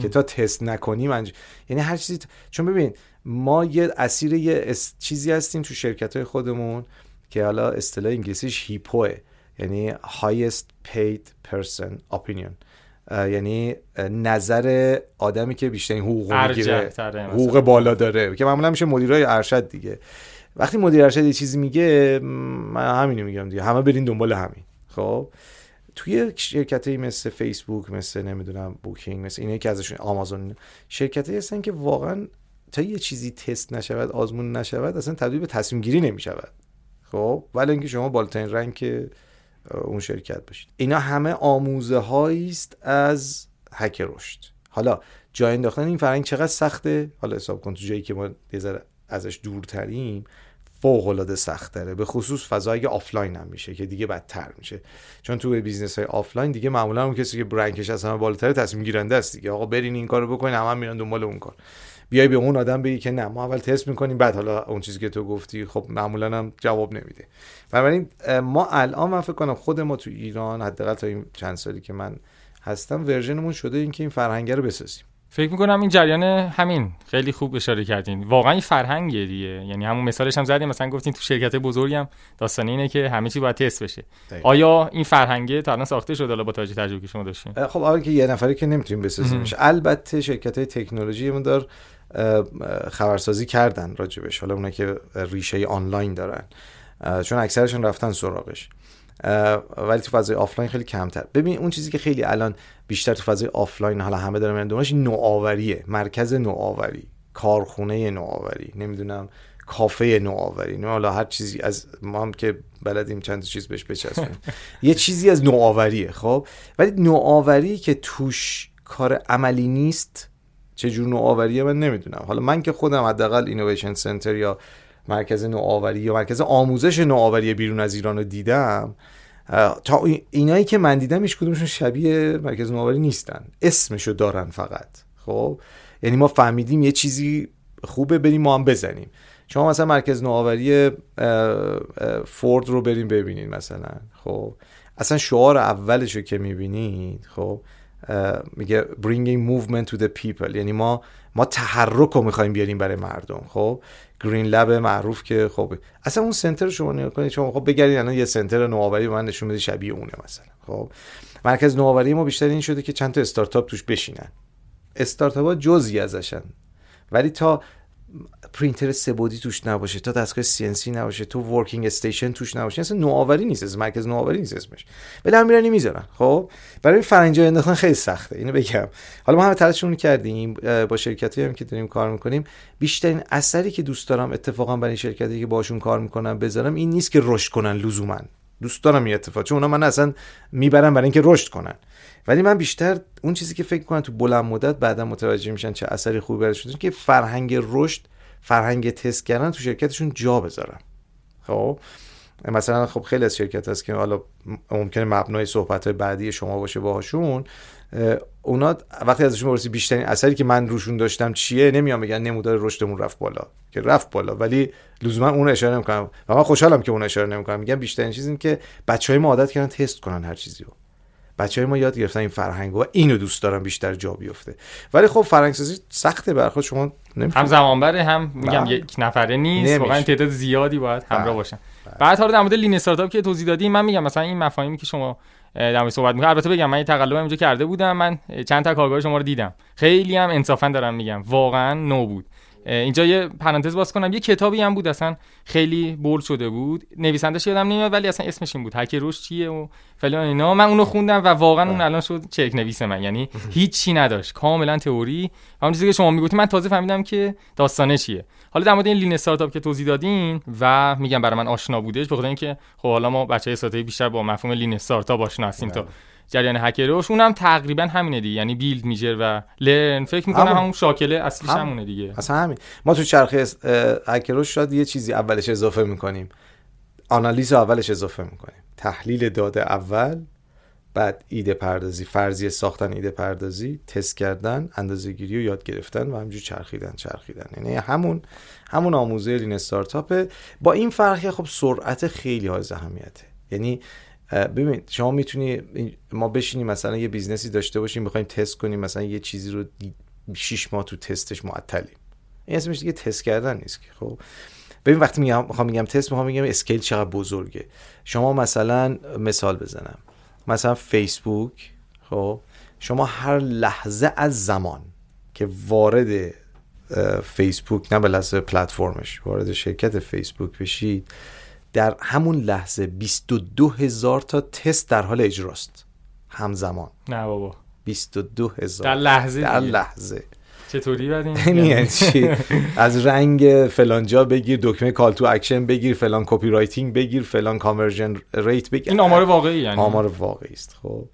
که تا تست نکنیم انج... یعنی هر چیزی چون ببین ما یه اسیر یه چیزی هستیم تو شرکت های خودمون که حالا اصطلاح انگلیسیش هیپوه یعنی highest paid person opinion. یعنی نظر آدمی که بیشتر حقوق می‌گیره حقوق بالا داره که معمولا میشه مدیرای ارشد دیگه. وقتی مدیر ارشد یه چیزی میگه من همینو میگم دیگه. همه برین دنبال همین. خب؟ توی شرکت مثل فیسبوک مثل نمی‌دونم بوکینگ مثل اینه که ازشون آمازون شرکت هستن که واقعا تا یه چیزی تست نشود آزمون نشود اصلا تبدیل به تصمیم گیری نمی‌شود. خب؟ ولی اینکه شما بالاترین rank اون شرکت باشید. اینا همه آموزه است از هک رشد. حالا جای انداختن این فرهنگ چقدر سخته؟ حالا حساب کن تو جایی که ما ازش دورتریم فوق العاده سخت داره به خصوص فضای آفلاین هم میشه که دیگه بدتر میشه. چون تو business های آفلاین دیگه معمولا اون کسی که rank ش از همه بالاتر تصمیم گیرنده است دیگه. آقا برین این کارو بکنین همه هم میرن دنبال اون کار. بیای به اون آدم بگی که نه ما اول تست می‌کنیم بعد حالا اون چیزی که تو گفتی خب معمولا هم جواب نمیده. بنابراین ما الان من فکر کنم خود ما تو ایران حداقل تا این چند سالی که من هستم ورژنمون شده اینکه این فرهنگ رو بسازیم. فکر می‌کنم این جریان همین. خیلی خوب اشاره کردین. واقعا این فرهنگیه دیگه. یعنی همون مثالش هم زدیم. مثلا گفتین تو شرکت بزرگی هم داستان اینه که همه چی باید تست بشه. آیا این فرهنگه تا الان ساخته شده حالا با توجه تجربه که شما داشتین؟ خب اول که یه نفری که نمی‌تونیم بسازیمش. البته شرکت های تکنولوژی دار خبرسازی کردن راجبش. حالا اونا که ریشه آنلاین دارن. چون اکثرشون رفتن سراغش. ولی تو فضای آفلاین خیلی کمتر. ببین اون چیزی که خیلی الان بیشتر تو فضای آفلاین حالا همه دارن میرن دنبالش نوآوریه. مرکز نوآوری. کارخونه نوآوری. نمی‌دونم کافه نوآوری. نه حالا هر چیزی از ما هم که بلدیم چند چیز بهش بچسبیم. یه چیزی از نوآوریه خب؟ ولی نوآوری که توش کار عملی نیست چه جور نوآوریه من نمی‌دونم. حالا من که خودم حداقل اینویشن سنتر یا مرکز نوآوری یا مرکز آموزش نوآوری بیرون از ایران رو دیدم تا اینایی که من دیدم هیچ کدومشون شبیه مرکز نوآوری نیستن. اسمشو دارن فقط. خب؟ یعنی ما فهمیدیم یه چیزی خوبه بریم ما هم بزنیم. شما مثلا مرکز نوآوری فورد رو بریم ببینید مثلا. خب؟ اصلا شعار اولش که می‌بینید خب؟ میگه bringing movement to the people. یعنی ما ما تحرک رو می‌خوایم بیاریم برای مردم. خب؟ گرین لب معروف که خب اصلا اون سنتر شما نگاه کنید شما خب بگردید الان یه سنتر نوآوری من نشون میده شبیه اونه مثلا. خب؟ مرکز نوآوری ما بیشتر این شده که چند تا استارتاپ توش بشینن. استارتاپ ها جزئی ازشن. ولی تا پرینتر سه‌بعدی توش نباشه تا دستگاه CNC نباشه تو working station توش نباشه اصلا نوآوری نیست از مرکز نوآوری نیست اسمش. ولی میرن می‌ذارن خب؟ برای فرهنگ جا انداختن خیلی سخته اینو بگم. حالا ما همه تلاشمون کردیم با شرکتی هم که داریم کار می‌کنیم. بیشترین اثری که دوست دارم اتفاقا برای شرکتی که باشون کار می‌کنم بذارم این نیست که رشد کنن لزوما. دوست دارم این اتفاق چون اونا من اصلا می‌برم برای اینکه رشد کنن. ولی من بیشتر اون چیزی که فکر کنم تو بلند مدت بعدا متوجه میشن چه اثری خوبی برای که فرهنگ رشد فرهنگ تست کردن تو شرکتشون جا بذارن. خب؟ مثلا خب خیلی از شرکت هست که حالا ممکنه مبنای صحبت های بعدی شما باشه باهاشون اونا وقتی ازشون برسی بیشترین اثری که من روشون داشتم چیه نمیان بگن نمودار رشدمون رفت بالا که رفت بالا. ولی لزوما اون اشاره نمی‌کنم. و من خوشحالم که اون اشاره نمی‌کنم. میگم بیشترین چیز این که بچهای ما عادت کردن تست کنن هر چیزی رو. بچه های ما یاد گرفتن این فرهنگ و اینو دوست دارم بیشتر جا بیفته ولی خب فرهنگ سازی سخته برخواد شما هم زمان بره هم میگم بله. یک نفره نیست واقعا تعداد زیادی باید همراه بله. باشن بله. بعد حالا در مورد لین استارتاپ که توضیح دادی من میگم مثلا این مفاهیمی که شما در صحبت می‌کنم البته بگم من یه تقلب اینجا کرده بودم من چند تا کارگاه شما رو دیدم خیلی هم انصافا دارم میگم واقعا نو بود اینجا یه پرانتز باز کنم. یه کتابی هم بود اصلا خیلی بولد شده بود. نویسندش یادم نمیاد ولی اصلا اسمش این بود. هک روش چیه و فلان اینا. من اونو خوندم و واقعا اون الان شد چک نویس من. یعنی هیچی نداشت. کاملا تئوری. همون چیزی که شما می‌گفتید من تازه فهمیدم که داستانه چیه. حالا در مورد این لین استارتاپ که توضیح دادین و میگم برای من آشنا بودش به اینکه خب حالا ما بچه استارتاپی بیشتر با مفهوم لین استارتاپ آشنا هستیم تا جریان هکروش اونم تقریبا همینه دیگه. یعنی بیلد میجر و لرن فکر می‌کنم همون, همون شاکله اصلیش هم. همونه دیگه. اصلا همین. ما تو چرخه هکروش شاید یه چیزی اولش اضافه می‌کنیم. آنالیز اولش اضافه می‌کنیم. تحلیل داده اول بعد ایده پردازی فرضیه ساختن ایده پردازی تست کردن اندازه گیری و یاد گرفتن و همینجور چرخیدن چرخیدن. یعنی همون همون آموزه Lean Startup ه. با این فرقی خب سرعت خیلی حائز اهمیته. یعنی ببینید شما می‌تونی ما بشینیم مثلا یه business ی داشته باشیم بخوایم تست کنیم مثلا یه چیزی رو 6 ماه تو تستش معطلیم. این اسمش دیگه تست کردن نیست که خب؟ ببین وقتی میگم می‌خوام میگم تست می‌خوام میگم اسکیل چقدر بزرگه. شما مثلا مثال بزنم. مثلا فیسبوک خب؟ شما هر لحظه از زمان که وارد فیسبوک نه به لحظه پلتفرمش وارد شرکت فیسبوک بشید در همون لحظه 22 هزار تا تست در حال اجراست. همزمان. نه بابا. 22 هزار. در لحظه در لحظه. چطوری یعنی, چی؟ از رنگ فلانجا بگیر دکمه call to action بگیر فلان copywriting بگیر فلان conversion rate بگیر. این آمار واقعی یعنی. آمار واقعی است خب.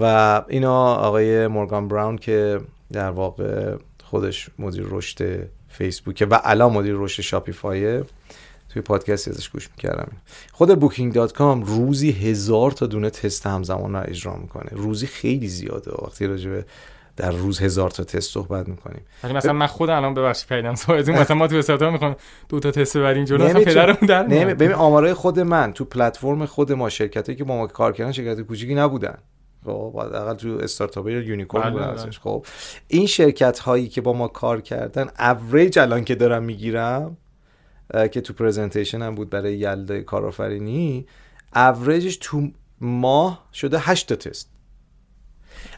و اینا آقای مورگان براون که در واقع خودش مدیر رشد فیسبوک و الان مدیر رشد شاپیفای توی پادکستی ازش گوش می‌کردم. خود booking.com روزی هزار تا دونه تست همزمان رو اجرا می‌کنه. روزی خیلی زیاده. وقتی راجبه در روز هزار تا تست صحبت می‌کنیم. ولی مثلا من خودم الان ببخشید پیدم صحبت مثلا ما تو استارتاپ می‌خوام دو تا تست ببریم جلو مثلا پدرمون در ببین آمارای خود من تو پلتفرم خود ما شرکتی که با ما کار کردن شرکت کوچیکی نبودن. خب حداقل تو استارتاپ یا unicorn بله، بودن بله. خب این شرکت هایی که با ما کار کردن اوریج الان که دارم می‌گیرم که تو presentation هم بود برای یلدای کارآفرینی average ش تو ماه شده 8 تا تست.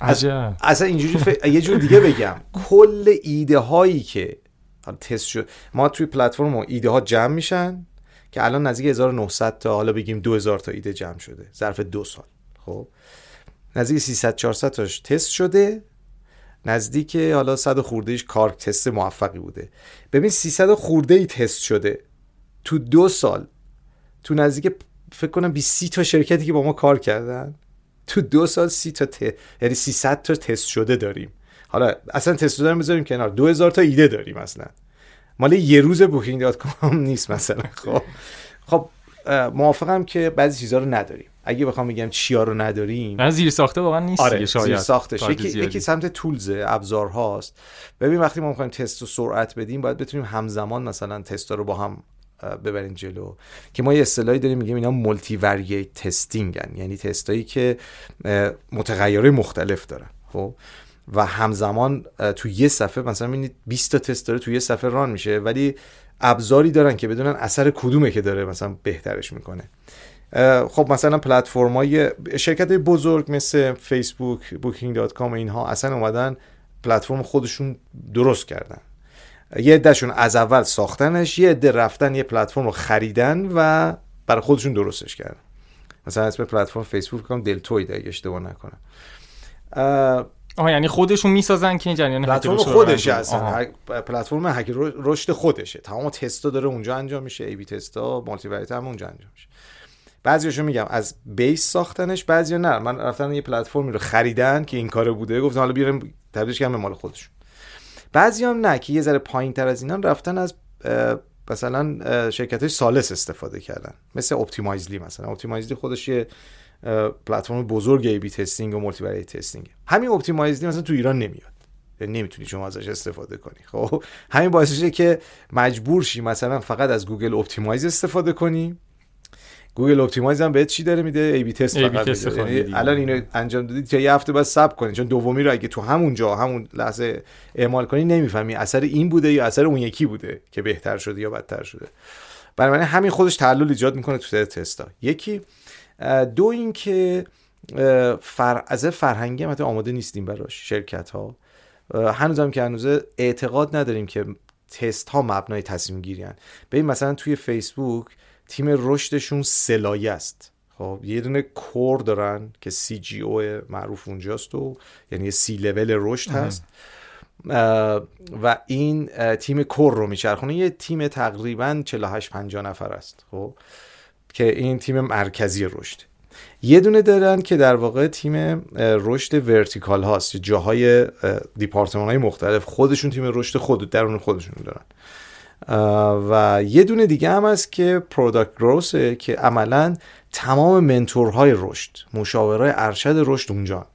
عجب. اصلا اینجوری یه جور دیگه بگم. کل ایده هایی که تست شد ما توی پلتفرم ایده ها جمع میشن که الان نزدیک 1900 تا حالا بگیم 2000 تا ایده جمع شده. ظرف دو سال. خب؟ نزدیک 300 400 تاش تست شده. نزدیک حالا 100 خورده ایش کار تست موفقی بوده. ببین 300 خورده ای تست شده تو دو سال. تو نزدیک فکر کنم 20 تا شرکتی که با ما کار کردن. تو دو سال سی تا ت... یعنی 300 تا تست شده داریم. حالا اصلا تست شده می‌ذاریم کنار. 2000 تا ایده داریم اصلا. مال یه روز Booking.com نیست مثلا. خب. خب موافقم که بعضی چیزها رو نداریم. اگه بخوام بگم چیا رو نداریم نه زیر ساخته واقعا نیست آره شاید. زیر ساختش یکی, یکی سمت tools ابزار هاست. ببین وقتی ما می‌خوایم تست و سرعت بدیم باید بتونیم همزمان مثلا تست رو با هم ببرین جلو. که ما یه اصطلاحی داریم میگیم اینا multivariate testing ن یعنی تستایی که متغیرهای مختلف دارن. خب؟ و همزمان تو یه صفحه مثلا می‌بینید 20 تا تست داره تو یه صفحه run میشه ولی ابزاری دارن که بدونن اثر کدومه که داره مثلا بهترش می‌کنه. خب مثلا پلتفرم های شرکت بزرگ مثل فیسبوک Booking.com اینها اصلا اومدن پلتفرم خودشون درست کردن. یه عدهشون از اول ساختنش یه عده رفتن یه پلتفرم رو خریدن و برای خودشون درستش کردن. مثلا اسم پلتفرم فیسبوک کنم دلتوید اگه اشتباه نکنم. آها یعنی خودشون می‌سازن که این جریان پلتفرم خودش اصلا. پلتفرم هک رشد خودشه. تمام تستا داره اونجا انجام میشه. ای بی تستا مالتی هم اونجا انجام میشه. بعضیاشو میگم از بیس ساختنش بعضیا نه. من رفتن یه پلتفرمی رو خریدن که این کاره بوده. گفتن حالا بیاریم تبدیلش کنیم به مال خودشون. بعضی هم نه که یه ذره پایین تر از اینا رفتن از مثلا شرکت های سالس استفاده کردن. مثل Optimizely مثلا. Optimizely خودش یه پلتفرم بزرگ A/B testing و multivariate testing همین Optimizely مثلا تو ایران نمیاد. یعنی نمی‌تونی شما ازش استفاده کنی. خب همین باعث میشه که مجبور شی مثلا فقط از Google Optimize استفاده کنی. Google Optimize هم بهت چی داره میده؟ A/B test فقط یعنی الان اینو انجام دادی تا یه هفته بعد صبر کنی. چون دومی رو اگه تو همون جا همون لحظه اعمال کنی نمی‌فهمی اثر این بوده یا اثر اون یکی بوده که بهتر شده یا بدتر شده. بنابراین همین خودش تعلل ایجاد می‌کنه تو تستا. یکی دو اینکه فر... از فرهنگی هم آماده نیستیم براش شرکت ها هنوزم که هنوز اعتقاد نداریم که تست ها مبنای تصمیم گیری ببین مثلا توی فیسبوک تیم رشدشون سلایه است. خب یه دونه کور دارن که سی جی او معروف اونجاست و یعنی سی لول رشد هست. و این تیم core رو میچرخونه. یه تیم تقریبا 48 50 نفر است. خب که این تیم مرکزی رشد. یه دونه دارن که در واقع تیم رشد vertical هاست جاهای دپارتمان های مختلف خودشون تیم رشد خود درون خودشون دارن. و یه دونه دیگه هم هست که product growth ه که عملا تمام منتورهای رشد مشاورای ارشد رشد اونجا.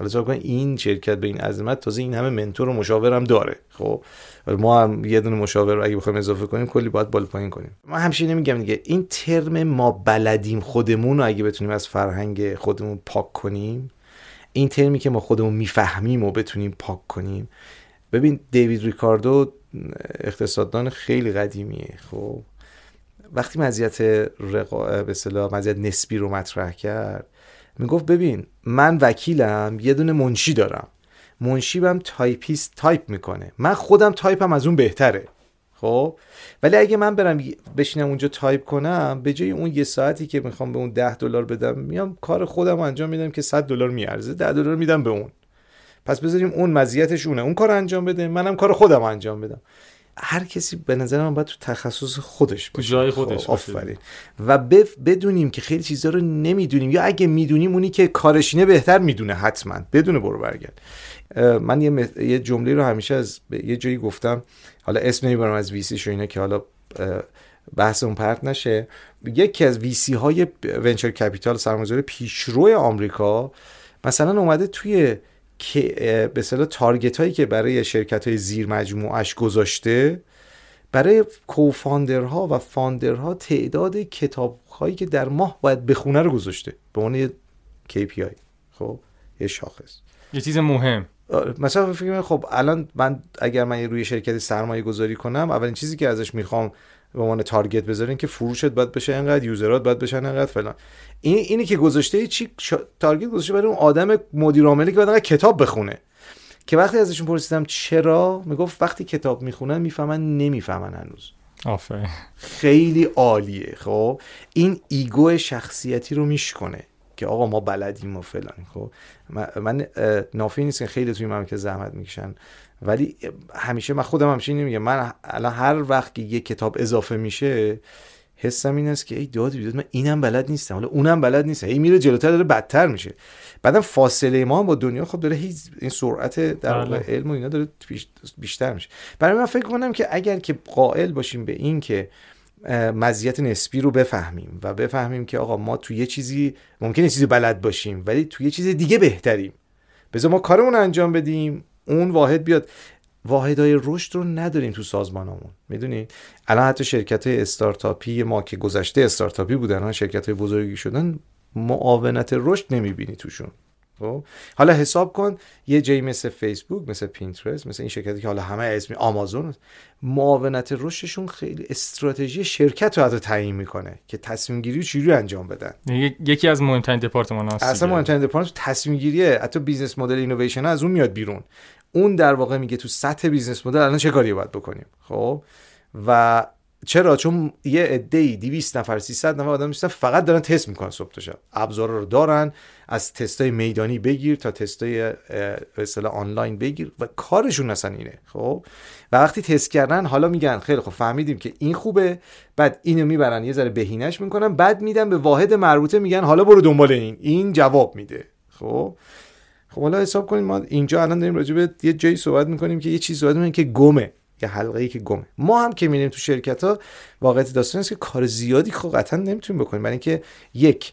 حالا کن این شرکت به این عظمت تازه این همه منتور و مشاور هم داره. خب؟ ما هم یه دونه مشاور رو اگه بخوایم اضافه کنیم کلی باید بالا پایین کنیم. ما همیشه نمیگم دیگه این ترم ما بلدیم خودمون رو اگه بتونیم از فرهنگ خودمون پاک کنیم این ترمی که ما خودمون می‌فهمیم و بتونیم پاک کنیم. ببین دیوید ریکاردو اقتصاددان خیلی قدیمیه خب؟ وقتی مزیت رقا... به مزیت نسبی رو مطرح کرد می‌گفت ببین من وکیلم یه دونه منشی دارم. منشی بهم تایپیست تایپ می‌کنه. من خودم تایپم از اون بهتره. خب؟ ولی اگه من برم بشینم اونجا تایپ کنم به جای اون یه ساعتی که می‌خوام به اون ده دلار بدم میام کار خودم انجام میدم که 100 دلار میارزه 10 دلار میدم به اون. پس بذاریم اون مزیتش اونه. اون کار انجام بده منم کار خودم انجام بدم. هر کسی به نظر من باید تو تخصص خودش باشه. جای خودش خب، آفرین. و بدونیم که خیلی چیزا رو نمی‌دونیم. یا اگه می‌دونیم اونی که کارشینه بهتر می‌دونه حتما. بدون برو برگرد. من یه, یه جمله رو همیشه از یه جایی گفتم. حالا اسم نمی‌برم از ویسی شو اینا که حالا بحث اون پرت نشه. یکی از ویسی های ونچر کپیتال سرمایه‌گذاری پیشرو آمریکا مثلا اومده توی که به اصطلاح تارگت هایی که برای شرکت های زیر مجموعش گذاشته برای کوفاندرها و فاندرها تعداد کتاب هایی که در ماه باید بخونه رو گذاشته. به عنوان KPI خب؟ یه شاخص. یه چیز مهم. آره، مثلا فکر خب الان من اگر من روی شرکت سرمایه گذاری کنم اولین چیزی که ازش می‌خوام به عنوان تارگت بذارین که فروشت باید بشه اینقدر یوزرات باید بشن اینقدر فلان. این اینی که گذاشته چی؟ target گذاشته برای اون آدم مدیر عاملی که باید کتاب بخونه. که وقتی ازشون پرسیدم چرا می‌گفت وقتی کتاب می‌خونن می‌فهمن نمی‌فهمن هنوز. آفه. خیلی عالیه. خب؟ این ego شخصیتی رو میشکنه که آقا ما بلدیم و فلان. خب؟ من نافی نیستم که خیلی توی مملکت زحمت می‌کشن. ولی همیشه من خودم همیشه میگم من الان هر وقت که یه کتاب اضافه میشه حسم این است که ای داد بیداد من اینم بلد نیستم حالا اونم بلد نیستم ای میره جلوتر داره بدتر میشه. بعدم فاصله ما با دنیا خب داره این سرعت در بله. علم و اینا داره بیشتر میشه. برای من فکر کنم که اگر که قائل باشیم به این که مزیت نسبی رو بفهمیم و بفهمیم که آقا ما تو یه چیزی ممکنه چیزی بلد باشیم ولی تو یه چیز دیگه بهتریم. بذار ما کارمون انجام بدیم. اون واحد بیاد. واحدهای رشد رو نداریم تو سازمانمون. می‌دونی؟ الان حتی شرکت های استارتاپی ما که گذشته استارتاپی بودن ها شرکت های بزرگی شدن معاونت رشد نمی‌بینی توشون. خب؟ حالا حساب کن یه جایی مثل فیسبوک مثل پینترست مثل این شرکتی که حالا همه اسمی آمازون معاونت رشدشون خیلی استراتژی شرکت رو حتی تعیین می‌کنه که تصمیم گیری چجوری انجام بدن. یکی از مهمترین دپارتمان هاست اصلا مهمترین دپارتمان تصمیم گیریه حتی business model innovation از اون میاد بیرون. اون در واقع میگه تو سطح business model الان چه کاری باید بکنیم؟ خب؟ و چرا؟ چون یه عده 200 نفر 300 نفر آدم میشن فقط دارن تست می‌کنن صبح تا شب. ابزارا رو دارن از تستای میدانی بگیر تا تستای اصطلاح آنلاین بگیر و کارشون اصلا اینه. خب؟ و وقتی تست کردن حالا میگن خیلی خب فهمیدیم که این خوبه بعد اینو می‌برن یه ذره بهینش می‌کنن بعد میدن به واحد مربوطه میگن حالا برو دنبال این. این جواب میده. خب؟ خب حالا حساب کنیم ما اینجا الان داریم راجع به یه جایی صحبت می‌کنیم که یه چیز صحبت می‌کنیم که گمه یه حلقه ای که گمه. ما هم که میریم تو شرکت ها واقعیت داستان است که کار زیادی خب قطعا نمی‌تونیم بکنیم. برای اینکه یک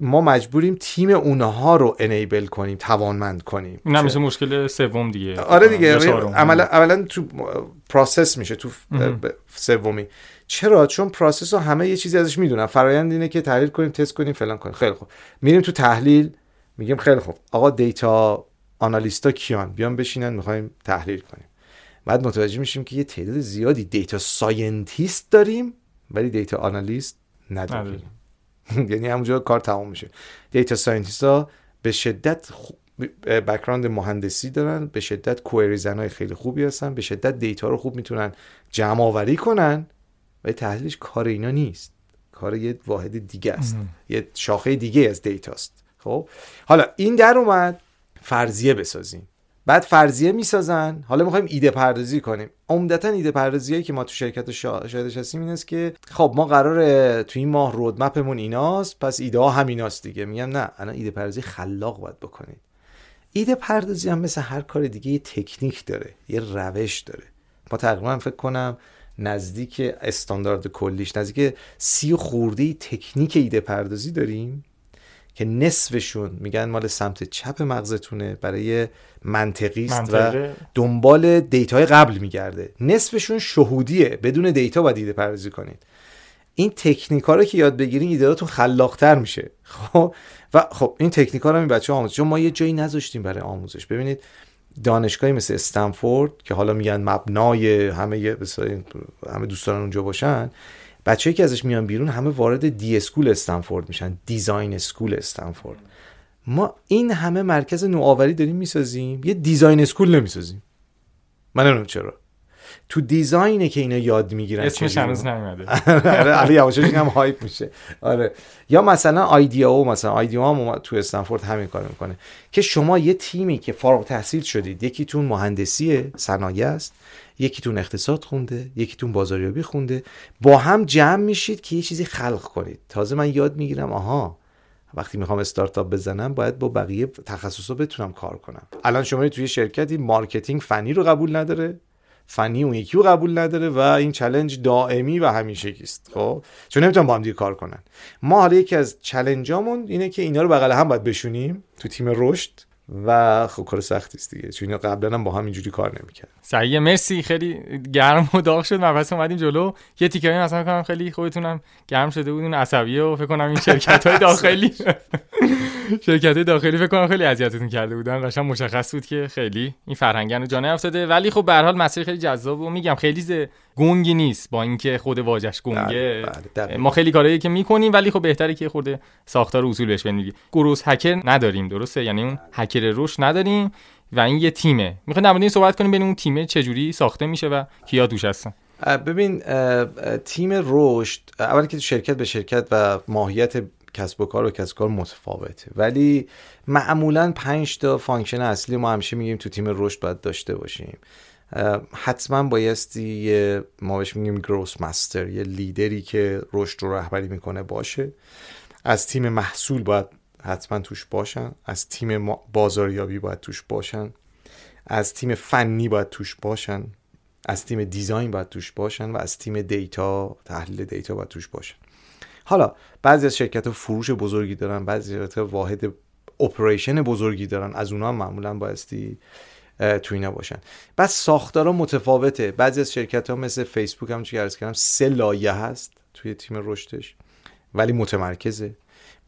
ما مجبوریم تیم اونها رو enable کنیم توانمند کنیم. این میشه مشکل سوم دیگه. آره دیگه عملا اولا تو process میشه تو سومی. چرا؟ چون process رو همه یه چیزی ازش می‌دونن. فرایند اینه که تحلیل کنیم تست کنیم فلان کنیم. خیلی خوب. میریم تو تحلیل. میگیم خیلی خوب. آقا data analyst ا کیان؟ بیان بشینن می‌خوایم تحلیل کنیم. بعد متوجه میشیم که یه تعداد زیادی data scientist داریم ولی data analyst نداریم. یعنی همونجا کار تمام میشه. data scientist ها به شدت background مهندسی دارن به شدت query زنای خیلی خوبی هستن به شدت data رو خوب می‌تونن جمع آوری کنن ولی تحلیلش کار اینا نیست. کار یه واحد دیگه است. یه شاخه دیگه از دیتاست. خب. حالا این در اومد فرضیه بسازیم. بعد فرضیه می‌سازن. حالا می‌خوایم ایده پردازی کنیم. عمدتا ایده پردازی که ما تو شرکت شاهدش هستیم این است که خب ما قرار تو این ماه رودمپمون ایناست پس ایده ها همیناست دیگه. میگم نه الان ایده پردازی خلاق باید بکنید. ایده پردازی هم مثل هر کار دیگه یه تکنیک داره یه روش داره. ما تقریبا فکر کنم نزدیک استاندارد کلیش نزدیک سی و خورده تکنیک ایده پردازی داریم. که نصفشون میگن مال سمت چپ مغزتونه برای منطقی است و دنبال data ی قبل میگرده. نصفشون شهودیه. بدون data باید ایده پردازی کنید. این تکنیک ها رو که یاد بگیرین ایدهاتون خلاقتر میشه. خب؟ و خب این تکنیک ها رو این بچه آموزش. چون ما یه جایی نذاشتیم برای آموزش. ببینید دانشگاهی مثل استنفورد که حالا میگن مبنای همه همه دوستان اونجا باشن بچه‌ای که ازش میان بیرون همه وارد d.school استنفورد میشن design school استنفورد. ما این همه مرکز نوآوری داریم می‌سازیم یه design school نمی‌سازیم. من نمی‌دونم چرا. تو design ه که اینا یاد می‌گیرن اسمش هنوز نیومده. آره علی یواشاش هم hype میشه. آره. یا مثلا آیدیو مثلا آیدیو هم تو استنفورد همین کار می‌کنه. که شما یه تیمی که فارغ‌التحصیل شدید یکیتون مهندسی صنایع است. یکیتون اقتصاد خونده یکیتون بازاریابی خونده. با هم جمع میشید که یه چیزی خلق کنید. تازه من یاد می‌گیرم آها وقتی می‌خوام استارتاپ بزنم باید با بقیه تخصصا بتونم کار کنم. الان شما توی شرکتی marketing فنی رو قبول نداره فنی اون یکی رو قبول نداره و این challenge دائمی و همیشه است خب؟ چون نمی‌تونن با هم دیگه کار کنن. ما حالا یکی از چلنجامون اینه که اینا رو بغل هم باید بشونیم تو تیم رشد. و خب کار سختی است دیگه. چون قبلا هم با هم اینجوری کار نمی‌کرد صحیح مرسی. خیلی گرم و داغ شد. من پس اومدیم جلو. یه تیکه مثلا کنم خیلی خودتونم گرم شده بودون عصبی و فکر کنم این شرکت های داخلی. شرکت های داخلی فکر کنم خیلی اذیتتون کرده بودن. قشنگ مشخص بود که خیلی این فرهنگن رو جا نیافتاده ولی خب به هر حال مسیر خیلی جذاب و میگم خیلی گنگی نیست با اینکه خود واژش گنگه بله، بله، ما خیلی کارهایی که می‌کنیم ولی خب بهتره که خود ساختار اصول بهش بنویسیم growth hacker نداریم درسته؟ یعنی اون hacker growth نداریم و این یه تیمه. می‌خوایم در این صحبت کنیم بین اون تیمه چجوری ساخته میشه و کیا توش هستن. ببین تیم رشد اولی که شرکت به شرکت و ماهیت کسب و کار و کسب کار متفاوته. ولی معمولا پنج تا function اصلی ما همیشه میگیم تو تیم رشد باید داشته باشیم. حتما بایستی ما بهش میگیم growth master یه لیدری که رشد رو رهبری می‌کنه باشه. از تیم محصول باید حتما توش باشن. از تیم بازاریابی باید توش باشن. از تیم فنی باید توش باشن. از تیم design باید توش باشن و از تیم data تحلیل data باید توش باشن. حالا بعضی از شرکت فروش بزرگی دارن بعضی ها واحد operation بزرگی دارن. از اونها معمولا بایستی تو اینا باشن. بعد ساختارا متفاوته. بعضی از شرکت ها مثل فیسبوک هم چی کردم سه لایه هست توی تیم رشدش ولی متمرکزه.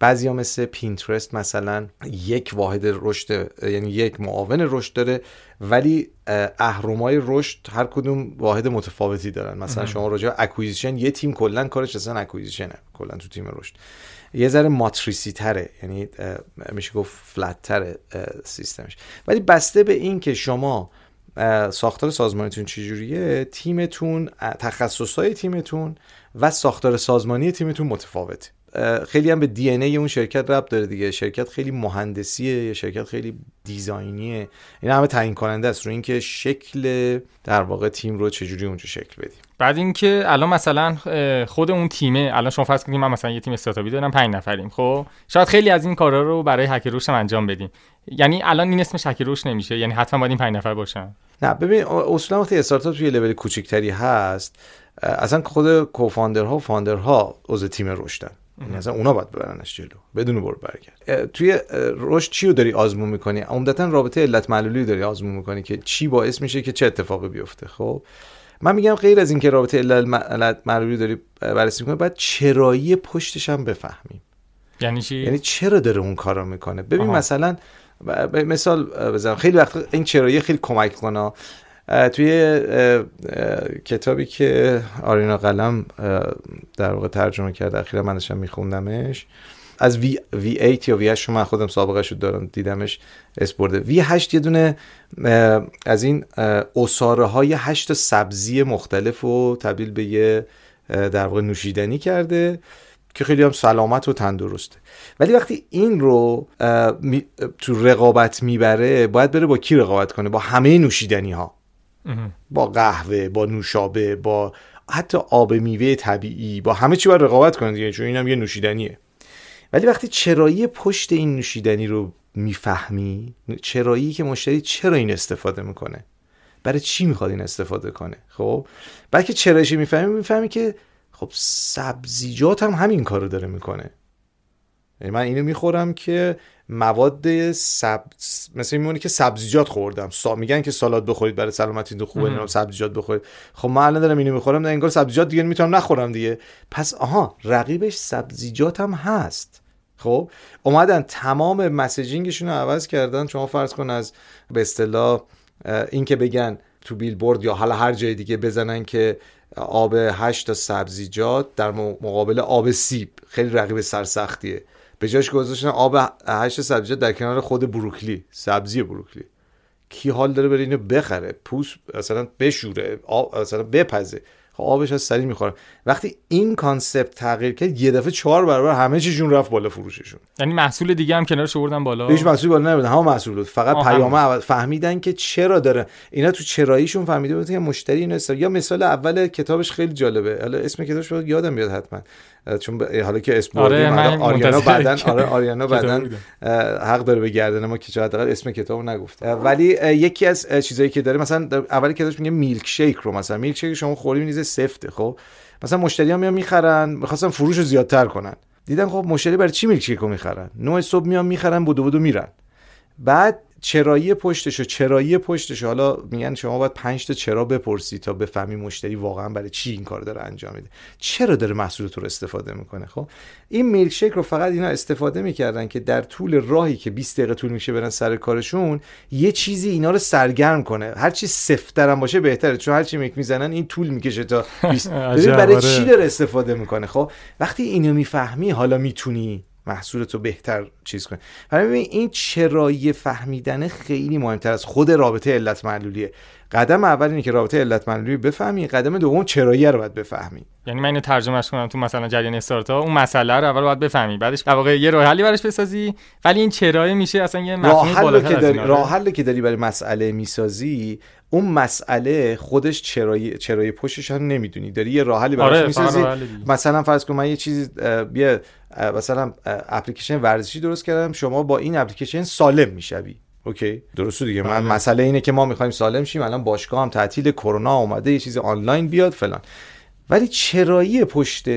بعضی ها مثل پینترست مثلا یک واحد رشد یعنی یک معاون رشد داره ولی اهرمای رشد هر کدوم واحد متفاوتی دارن. مثلا شما راجع acquisition یه تیم کلا کارش اصلا acquisition ه کلا تو تیم رشد. یه ذره ماتریسی تره یعنی میشه گفت فلت تره سیستمش. ولی بسته به این که شما ساختار سازمانیتون چجوریه تیمتون تخصصهای تیمتون و ساختار سازمانی تیمتون متفاوته. خیلی هم به دی ای اون شرکت رب داره دیگه. شرکت خیلی مهندسیه یا شرکت خیلی دیزاینیه. این همه تعیین کننده است. رو اینکه شکل در واقع تیم رو چجوری اونجا شکل بدیم. بعد اینکه الان مثلا خود اون تیمه الان شما فرض کنید من مثلا یه تیم استارتاپی دارم 5 نفریم خب؟ شاید خیلی از این کارا رو برای هک هم انجام بدیم. یعنی الان این اسمش هک نمیشه یعنی حتما باید این 5 نفر باشن. نه ببین اصولا وقتی استارتاپ توی لول کوچیکتری هست اصلا خود کوفاندرها و فاندرها عضو تیم رشدن. یعنی اصلا اونا باید ببرنش جلو بدون برو برگرد. توی رشد چی رو داری آزمون می‌کنی؟ عمدتا رابطه علت معلولی داری آزمون می‌کنی که چی باعث میشه که چه اتفاقی بیفته خب؟ من میگم غیر از اینکه رابطه علت معلولی داری بررسی می‌کنی باید چرایی پشتش هم بفهمیم. یعنی چی؟ یعنی چرا داره اون کارو می‌کنه؟ ببین مثلا مثال بزنم. خیلی وقت این چرایی خیلی کمک کنه. توی کتابی که آرینا قلم در واقع ترجمه کرده اخیرا من داشتم میخوندمش. از V, V8 یا V8 من خودم سابقه شد دارم دیدمش اسپورده V8 یه دونه از این اصاره های هشت سبزی مختلف و تبدیل به یه در واقع نوشیدنی کرده که خیلی هم سلامت و تندرسته. ولی وقتی این رو تو رقابت می‌بره باید بره با کی رقابت کنه؟ با همه نوشیدنی ها با قهوه با نوشابه با حتی آب میوه طبیعی با همه چی باید رقابت کنه دیگه چون اینم یه نوشیدنیه. ولی وقتی چرایی پشت این نوشیدنی رو می‌فهمی چرایی که مشتری چرا این استفاده می‌کنه؟ برای چی می‌خواد این استفاده کنه؟ خب؟ بلکه چرایشی می‌فهمی می‌فهمی که خب سبزیجات هم همین کارو داره می‌کنه. یعنی من اینو می‌خورم که مواد سب... مثل میمونه که سبزیجات خوردم. سا... میگن که سالاد بخورید برای سلامتی خوبه نمی‌دونم سبزیجات بخورید. خب من الان دارم اینو می‌خورم نه انگار سبزیجات دیگه می‌تونم نخورم دیگه. پس آها رقیبش سبزیجات هم هست. خب اومدن تمام مسیجینگشون رو عوض کردن. شما فرض کن از به اصطلاح این که بگن تو بیلبورد یا حالا هر جای دیگه بزنن که آب هشت تا سبزیجات در مقابل آب سیب. خیلی رقیب سرسختیه. به جاش گذاشتن آب هشت سبزیجات در کنار خود بروکلی سبزی بروکلی. کی حال داره بره اینو بخره؟ پوست مثلا بشوره آب مثلا بپزه. خب آبش از سری می‌خوره. وقتی این concept تغییر کرد یه دفعه چهار برابر همه چیشون رفت بالا فروششون. یعنی محصول دیگه هم کنارش آوردن بالا؟ هیچ محصول بالا نمیدن همه محصول بود. فقط پیامه فهمیدن که چرا داره. اینا تو چراییشون فهمیده بود که مشتری اینو یا مثال اول کتابش خیلی جالبه. حالا اسم کتابش یادم میاد حتما. چون حالا که اسم آره آریانا بعدن آره آریانا بعدن حق داره به گردن ما که چقدر اسم کتابو نگفته ولی یکی از چیزایی که داره مثلا اولی که میگه میلک شیک رو مثلا میلک شیک شما خوری میزه سفته خب؟ مثلا مشتری ها میان می‌خرن می‌خواستن فروش رو زیادتر کنن. دیدن خب مشتری برای چی میلک شیک رو می‌خرن؟ نوع صبح میان می‌خرن بودو بودو میرن. بعد چرایی پشتش و چرایی پشتش حالا میگن شما باید 5 تا چرا بپرسی تا بفهمی مشتری واقعا برای چی این کار داره انجام میده. چرا داره محصول تو رو استفاده می‌کنه؟ خب این میلک رو فقط اینا استفاده می‌کردن که در طول راهی که 20 دقیقه طول میشه برن سر کارشون یه چیزی اینا رو سرگرم کنه. هر چی سفتر هم باشه بهتره چون هر چی میک می‌زنن این طول می‌کشه تا 20 برای آره. چی داره استفاده می‌کنه؟ خب وقتی اینو می‌فهمی حالا می‌تونی محصولتو بهتر چیز کنی. برای این چرایی فهمیدن خیلی مهمتر از خود رابطه علت معلولیه. قدم اول اینه که رابطه علت معلولی بفهمی قدم دوم چرایی رو باید بفهمی. یعنی من اینو ترجمهش کنم تو مثلا جریان استارتا اون مسئله رو اول باید بفهمی. بعدش در واقع یه راه حلی براش بسازی ولی این چرایی میشه اصلا یه راه که داری راه حلی که داری برای مسئله می‌سازی اون مسئله خودش چرایی چرایی پشتش هم نمی‌دونی. داری یه راه حلی براش آره می‌سازی. مثلا فرض کن من یه چیزی یه مثلا اپلیکیشن ورزشی درست کردم شما با این اپلیکیشن سالم می‌شوی. اوکی؟ درسته دیگه. من بله. مسئله اینه که ما می‌خوایم سالم شیم الان باشگاه هم تعطیل کرونا اومده یه چیز آنلاین بیاد فلان. ولی چرایی پشت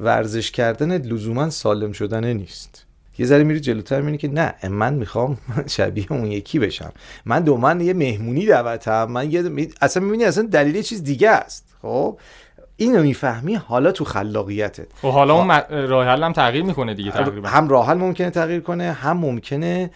ورزش کردن لزوما سالم شدن نیست. یه ذره میری جلوتر می‌بینی که نه من می‌خوام شبیه اون یکی بشم. من دو من یه مهمونی دعوتم. من یه اصلا می‌بینی اصلا دلیل یه چیز دیگه است. خب؟ اینو می‌فهمی حالا تو خلاقیتت. و خب، حالا اون راه هم تغییر می‌کنه دیگه تقریبا. هم راه ممکنه تغییر کنه هم ممکنه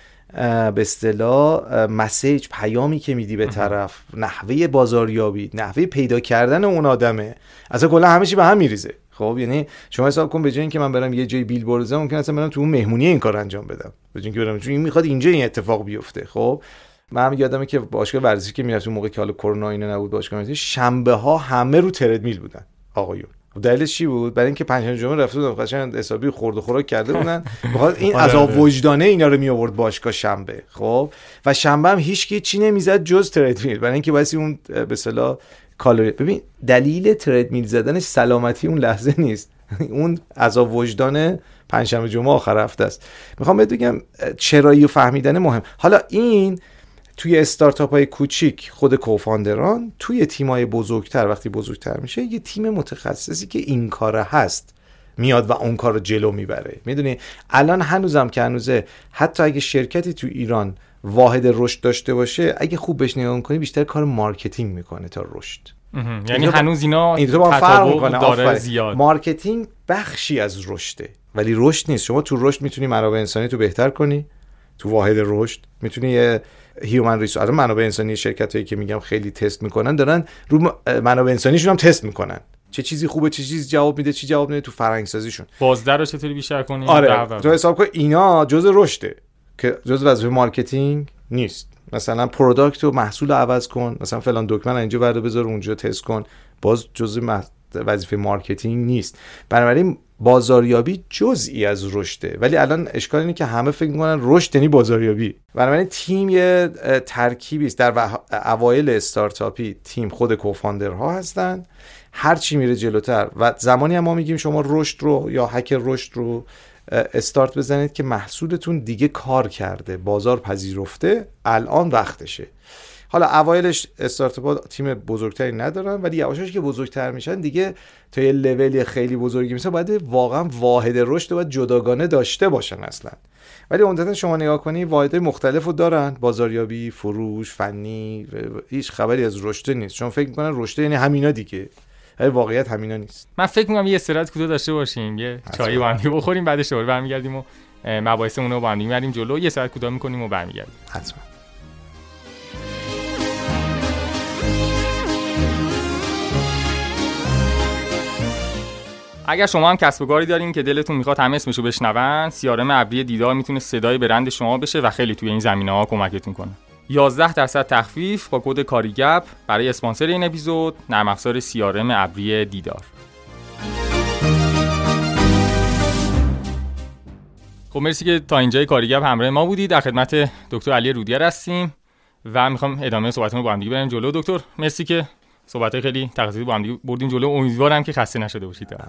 به اصطلاح مسیج پیامی که میدی به طرف نحوه بازاریابی نحوه پیدا کردن اون آدمه. اصلا کلا همه چی به هم میریزه. خب یعنی شما حساب کن به جای اینکه من برم یه جای بیل بزنم ممکن اصلا برم تو اون مهمونی این کار انجام بدم. به جای اینکه برم چون این می‌خواد اینجا این اتفاق بیفته. خب من هم یادمه که باشگاه ورزشی که می‌رفتم موقع که حالا کرونا اینا نبود باشگاه ورزشی شنبه ها همه رو تردمیل بودن. آقایون. خب دلیلش چی بود؟ برای اینکه پنجشنبه جمعه رفته بودن قشنگ حسابی خورد و خوراک کرده بودن. بخاطر این آره، عذاب آره. وجدانه اینا رو می آورد باشگاه شنبه. خب و شنبه هم هیچ چی نمی‌زد جز تردمیل برای اینکه واسه اون به اصطلاح کالری ببین دلیل تردمیل زدنش سلامتی اون لحظه نیست. اون عذاب وجدان پنجشنبه جمعه آخر هفته است. می‌خوام بهت بگم چرایی فهمیدن مهم. حالا این توی استارتاپ های کوچیک خود co-founder ان توی تیم های بزرگتر وقتی بزرگتر میشه یه تیم متخصصی که این کار هست میاد و اون کار رو جلو می‌بره. می‌دونی؟ الان هنوزم که هنوزه حتی اگه شرکتی تو ایران واحد رشد داشته باشه اگه خوب بهش نگاه کنی بیشتر کار marketing می‌کنه تا رشد. یعنی هنوز اینا این فرق داره زیاد. marketing بخشی از رشده ولی رشد نیست. شما تو رشد می‌تونی منابع انسانی تو بهتر کنی. تو واحد رشد می‌تونی یه human resource الان منابع انسانی شرکت هایی که میگم خیلی تست می‌کنن دارن رو منابع انسانیشون هم تست می‌کنن. چه چیزی خوبه چه چیزی جواب میده چی جواب میده تو فرهنگ سازیشون بازده رو چطوری بیشتر کنی؟ آره. تو حساب کن اینا جزء رشده. که جزء وظیفه marketing نیست. مثلا product و محصول عوض کن مثلا فلان دکمه اینجا برده بذار اونجا تست کن. باز جزء وظیفه marketing نیست. بنابراین بازاریابی جزئی از رشده. ولی الان اشکال اینه که همه فکر می‌کنن رشد یعنی بازاریابی. بنابراین تیم یه ترکیبی است. در اوایل استارتاپی تیم خود co-founder ها هستن. هر چی میره جلوتر. و زمانی هم ما میگیم شما رشد رو یا هک رشد رو استارت بزنید که محصولتون دیگه کار کرده بازار پذیرفته الان وقتشه. حالا اوایلش استارتاپ تیم بزرگتری ندارن ولی یواشاش که بزرگتر میشن دیگه تا یه لولی خیلی بزرگی میشه باید واقعا واحد رشد و جداگانه داشته باشن اصلا. ولی عمدتا شما نگاه کنی واحدهای مختلف رو دارن. بازاریابی فروش فنی هیچ خبری از رشد نیست. چون فکر می‌کنن رشد یعنی همینا دیگه. ولی واقعیت همینا نیست. من فکر می‌کنم یه استراحت کوتاه داشته باشیم یه چای با بخوریم بعدش دوباره برمیگردیم و مباحثمون رو با هم می‌بریم جلو. یه ساعت کوتاه می‌کنیم و برمیگردیم. حتما. اگر شما هم کسب و کاری دارین که دلتون می‌خواد همه اسمشو بشنون سیارم ابری دیدار می‌تونه صدای برند شما بشه و خیلی توی این زمینه ها کمکتون کنه. 11 درصد تخفیف با کد کاریگپ برای اسپانسر این اپیزود نرم افزار سیارم ابری دیدار. خب مرسی که تا اینجای کاریگپ همراه ما بودید. در خدمت دکتر علی رودیار هستیم و می‌خوام ادامه صحبتمون با هم دیگه بریم جلو. دکتر مرسی که صحبت خیلی تقصیری با هم بردیم جلو. امیدوارم که خسته نشده باشید. نه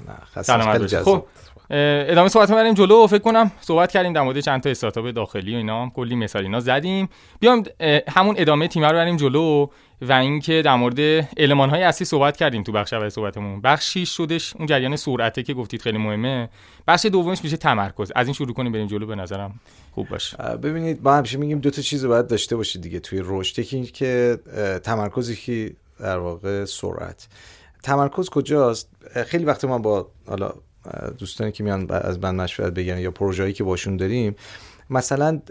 نه خب ادامه صحبت بریم جلو. فکر کنم صحبت کردیم در مورد چند تا استارتاپ داخلی و اینا. کلی مثال اینا زدیم. بیام همون ادامه تیم رو بریم جلو و اینکه در مورد المان های اصلی صحبت کردیم تو بخش اول صحبتمون. بخشی شدش اون جریان سرعته که گفتید خیلی مهمه. بخش دومش میشه تمرکز. از این شروع کنیم بریم جلو. به نظرم خوب باشه. ببینید ما همیشه میگیم دو تا چیز باید داشته باشید دیگه. توی رشد یکی که تمرکزی که در واقع سرعت. تمرکز کجاست؟ خیلی وقت ما با حالا دوستانی که میان از من مشورت بگیرن یا پروژه‌ای که باشون داریم مثلا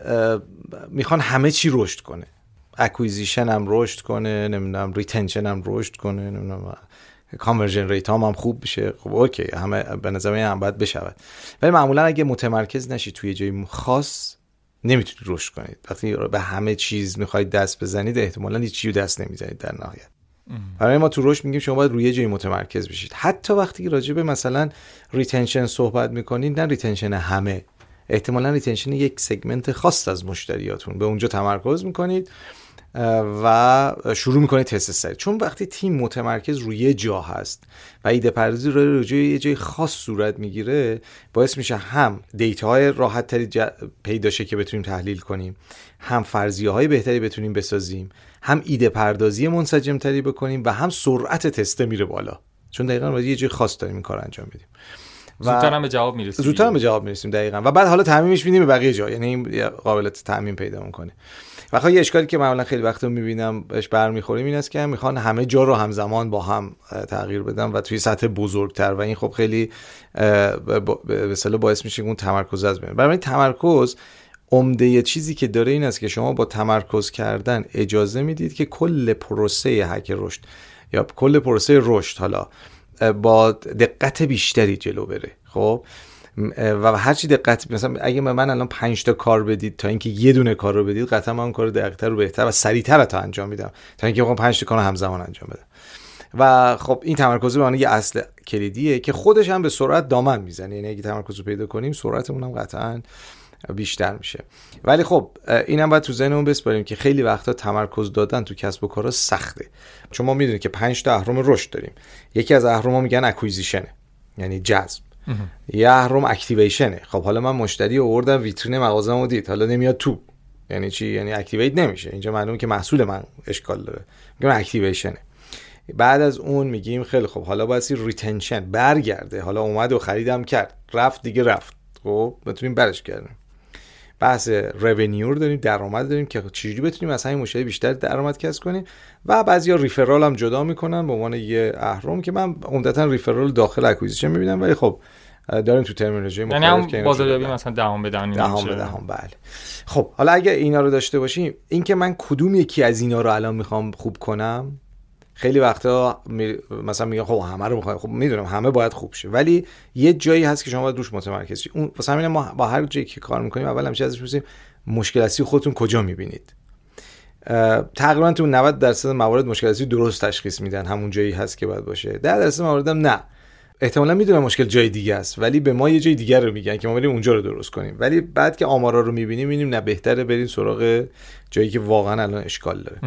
می‌خوان همه چی رشد کنه. acquisition هم رشد کنه نمی‌دونم retention هم رشد کنه نمی‌دونم conversion rate هم, هم خوب بشه. خب okay همه به نظر هم باید بشود. ولی معمولا اگه متمرکز نشی توی جای خاص نمی‌تونید رشد کنید وقتی به همه چیز می‌خواید دست بزنید احتمالا هیچ چیزی دست نمی‌زنید در نهایت. برای ما تو رشد میگیم شما باید روی جایی متمرکز بشید. حتی وقتی که راجع به مثلا retention صحبت می‌کنید نه retention همه. احتمالا retention یک segment خاص از مشتریاتون. به اونجا تمرکز می‌کنید و شروع می‌کنید تست سری. چون وقتی تیم متمرکز روی یه جا هست و ایده پردازی روی جای یه جای خاص صورت می‌گیره باعث میشه هم دیتا های راحت تری پیدا که بتونیم تحلیل کنیم هم فرضیه های بهتری بتونیم بسازیم هم ایده پردازی منسجم تری بکنیم و هم سرعت تسته میره بالا. چون دقیقا یه جای خاص داریم این کار انجام بدیم. زودتر هم به جواب می‌رسیم زودتر هم به جواب می‌رسیم دقیقا. و بعد حالا تعمیمش میدیم به بقیه جا یعنی قابلیت تعمیم پیدا می‌کنه. و یه اشکالی که معمولا خیلی وقت می‌بینم بهش برمیخوریم این است که می‌خوان همه جا رو همزمان با هم تغییر بدن و توی سطح بزرگتر. و این خب خیلی به باعث میشه اون تمرکز از بین برای تمرکز عمده چیزی که داره این است که شما با تمرکز کردن اجازه می‌دید که کل پروسه هک رشد یا کل پروسه رشد حالا با دقت بیشتری جلو بره. خب؟ و هر چی دقت مثلا اگه من الان 5 تا کار بدید تا اینکه یه دونه کار رو بدید قطعا من کار دقیقتر رو بهتر و سریعتر تا انجام میدم. تا اینکه بخوام 5 تا کار همزمان انجام بدم. و خب این تمرکز به یه اصل کلیدیه که خودش هم به سرعت دامن می‌زنه. یعنی اگه تمرکز رو پیدا کنیم سرعتمون هم قطعا بیشتر میشه. ولی خب اینم باید تو ذهنمون بسپاریم که خیلی وقتا تمرکز دادن تو کسب و کارا سخته. چون ما می‌دونیم که 5 تا اهرم رشد داریم. یکی از اهرم‌ها میگن acquisition یعنی جذب. یه اهرم activation ه خب حالا من مشتری آوردم ویترین مغازه‌مو دید. حالا نمیاد تو. یعنی چی؟ یعنی activate نمیشه. اینجا معلومه که محصول من اشکال داره. میگم activation ه بعد از اون میگیم خیلی خب حالا باید retention برگرده. حالا اومد و خریدم کرد. رفت دیگه رفت. خب بتونیم برش گردونیم. بحث revenue رو داریم درآمد داریم که چجوری بتونیم از همین مشتری بیشتر درآمد کسب کنیم. و بعضیا referral هم جدا می‌کنن به عنوان یه اهرم که من عمدتا referral داخل acquisition می‌بینم ولی خب داریم تو terminology مختلف یعنی که بازاریابی مثلا دهم به دهم دهم به دهم بله. خب حالا اگه اینا رو داشته باشیم اینکه من کدوم یکی از اینا رو الان می‌خوام خوب کنم؟ خیلی وقتا مثلا میگن خب همه رو می‌خوام خب می‌دونم همه باید خوب شه. ولی یه جایی هست که شما باید روش متمرکز شید اون واسه همین ما با هر جایی که کار می‌کنیم اول همیشه ازش می‌پرسیم مشکل اصلی خودتون کجا می‌بینید؟ تقریبا تو 90 درصد موارد مشکل اصلی درست تشخیص میدن. همون جایی هست که باید باشه. 10 درصد موارد هم نه. احتمالا می‌دونم مشکل جای دیگه است ولی به ما یه جای دیگر رو میگن که ما بریم اونجا رو درست کنیم. ولی بعد که آمارا رو می‌بینیم می‌بینیم نه بهتره بریم سراغ جایی که واقعا الان اشکال داره.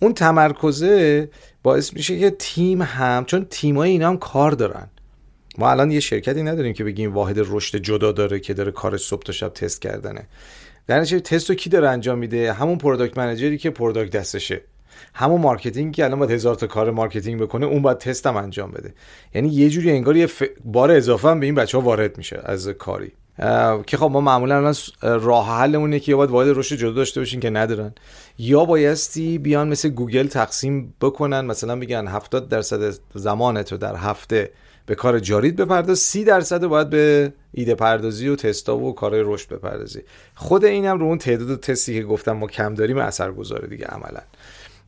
اون تمرکزه باعث میشه که تیم هم چون تیمای اینا هم کار دارن. ما الان یه شرکتی نداریم که بگیم واحد رشد جدا داره که داره کار صبح تا شب تست کردنه. در نتیجه تست رو کی داره انجام میده؟ همون product manager ی که product دستشه. همون marketing که الان باید هزار تا کار marketing بکنه اون باید تست هم انجام بده. یعنی یه جوری انگار یه بار اضافه هم به این بچه ها وارد میشه از کاری. که خب ما معمولا الان راه حلمون که یا باید واحد رشد جدا داشته باشین که ندارن. یا بایستی بیان مثل گوگل تقسیم بکنن مثلا بگن 70 درصد زمانت رو در هفته به کار جارید بپرداز 30 درصد باید به ایده پردازی و تستا و کارهای رشد بپردازی. خود اینم رو اون تعداد تستی که گفتم ما کم داریم اثر گذاره دیگه عملا.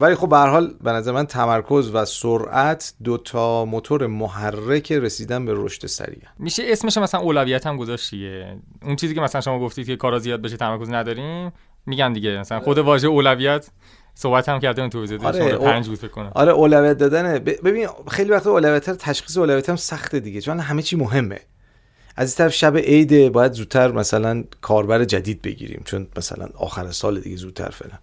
ولی خب به حال به نظر من تمرکز و سرعت دو تا موتور محرک رسیدن به رشد سریع. میشه اسمش مثلا اولویت هم گذاشت اون چیزی که مثلا شما گفتید که کارا زیاد بشه تمرکز نداریم میگن دیگه. مثلا خود واژه اولویت صحبت هم کردیم تو ویدیو آره پنج بود فکر کنم. آره اولویت دادن. ببین خیلی وقت اولویت تشخیص اولویت هم سخته دیگه چون همه چی مهمه. از این طرف شب عید باید زودتر مثلا کاربر جدید بگیریم چون مثلا آخر سال دیگه زودتر فعلا.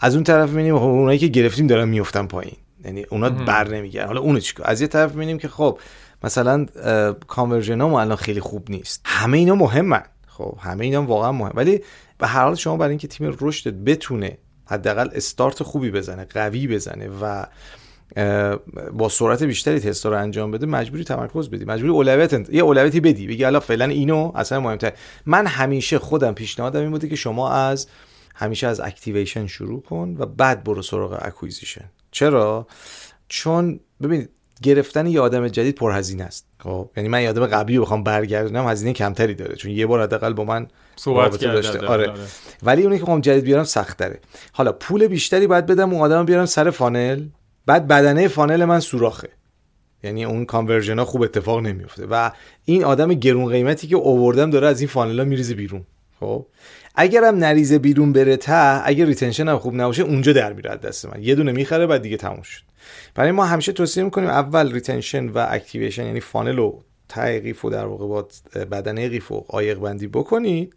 از اون طرف می‌بینیم خب اونایی که گرفتیم دارن میفتن پایین. یعنی اونا بر نمیگردن. حالا اونو چیکار؟ از یه طرف می‌بینیم که خب مثلا کانورژن ها الان خیلی خوب نیست. همه اینا مهمن. خب همه اینا واقعا مهم. ولی به هر حال شما برای اینکه تیم رشدت بتونه حداقل استارت خوبی بزنه قوی بزنه و با سرعت بیشتری تستا رو انجام بده مجبوری تمرکز بدی. مجبوری اولویت یه اولویتی بدی. بگی الان فعلا اینو اصلا مهمتر. من همیشه خودم پیشنهادم این بوده که شما از همیشه از activation شروع کن و بعد برو سراغ acquisition چرا؟ چون ببینید گرفتن یه آدم جدید پرهزینه است. خب یعنی من یه آدم قبلی بخوام برگردونم هزینه کمتری داره. چون یه بار حداقل با من صحبت داشته. آره. آره. ولی اونی که بخوام جدید بیارم سخت داره حالا پول بیشتری باید بدم اون آدم بیارم سر funnel بعد بدنه funnel من سوراخه. یعنی اون conversion ها خوب اتفاق نمیفته و این آدم گرون قیمتی که اووردم داره از این funnel ها میریزه بیرون. خب؟ اگرم نریزه بیرون بره تا اگر retention هم خوب نباشه اونجا در میره دست من. یه دونه می‌خره بعد دیگه تموم شد. برای ما همیشه توصیه می‌کنیم اول retention و activation یعنی funnel رو ته قیف و در واقع با بدنه قیف و عایق بندی بکنید.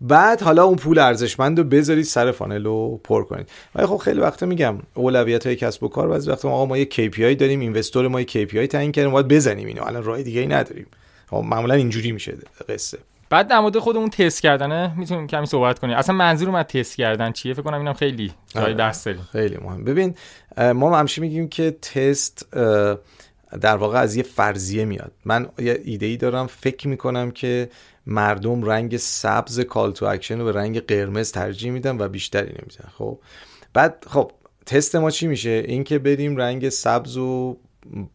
بعد حالا اون پول ارزشمند رو بذارید سر funnel رو پر کنید. ولی خب خیلی وقتا میگم اولویت های کسب و کار بعضی وقتا ما ما یه KPI داریم investor ما یه KPI تعیین کردیم باید بزنیم اینو. الان راه دیگه ای نداریم. خب معمولا اینجوری میشه قصه. بعد در مورد خودمون تست کردنه می‌تونیم کمی صحبت کنیم. اصلا منظورم از تست کردن چیه؟ فکر کنم اینم خیلی جای آره. دست داریم. خیلی مهم. ببین ما همیشه میگیم که تست در واقع از یه فرضیه میاد. من یه ایده ای دارم فکر می‌کنم که مردم رنگ سبز call to action رو به رنگ قرمز ترجیح میدن و بیشتری نمیدن خب؟ بعد خب تست ما چی میشه؟ اینکه بریم رنگ سبز و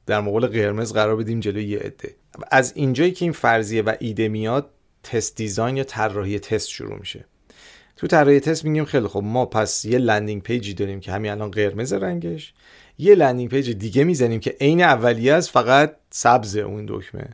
در مقابل قرمز قرار بدیم جلوی یه عده. از اینجایی که این فرضیه و ایده میاد test design یا طراحی تست شروع میشه. تو طراحی تست میگیم خیلی خب ما پس یه landing page ی داریم که همین الان قرمز رنگش یه landing page دیگه می‌زنیم که عین اولیه است فقط سبز اون دکمه.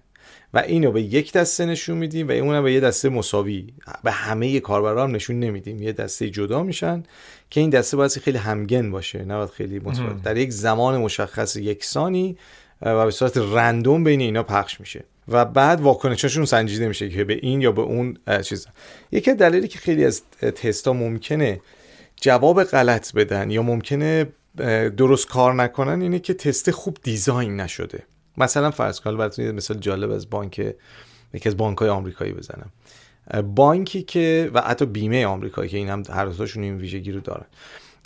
و اینو به یک دسته نشون میدیم و اونم به یه دسته مساوی. به همه کاربران نشون نمیدیم. یه دسته جدا میشن که این دسته باید خیلی همگن باشه نه خیلی متفاوت. در یک زمان مشخص یکسانی و به صورت رندوم بین اینا پخش میشه. و بعد واکنششون سنجیده میشه که به این یا به اون چیز. یکی دلیلی که خیلی از تستا ممکنه جواب غلط بدن یا ممکنه درست کار نکنن اینه که تست خوب دیزاین نشده. مثلا فرض کن براتون یه مثال جالب از بانک یکی از بانک های آمریکایی بزنم. بانکی که و حتی بیمه آمریکایی که این هم هر دوتاشون این ویژگی رو دارن.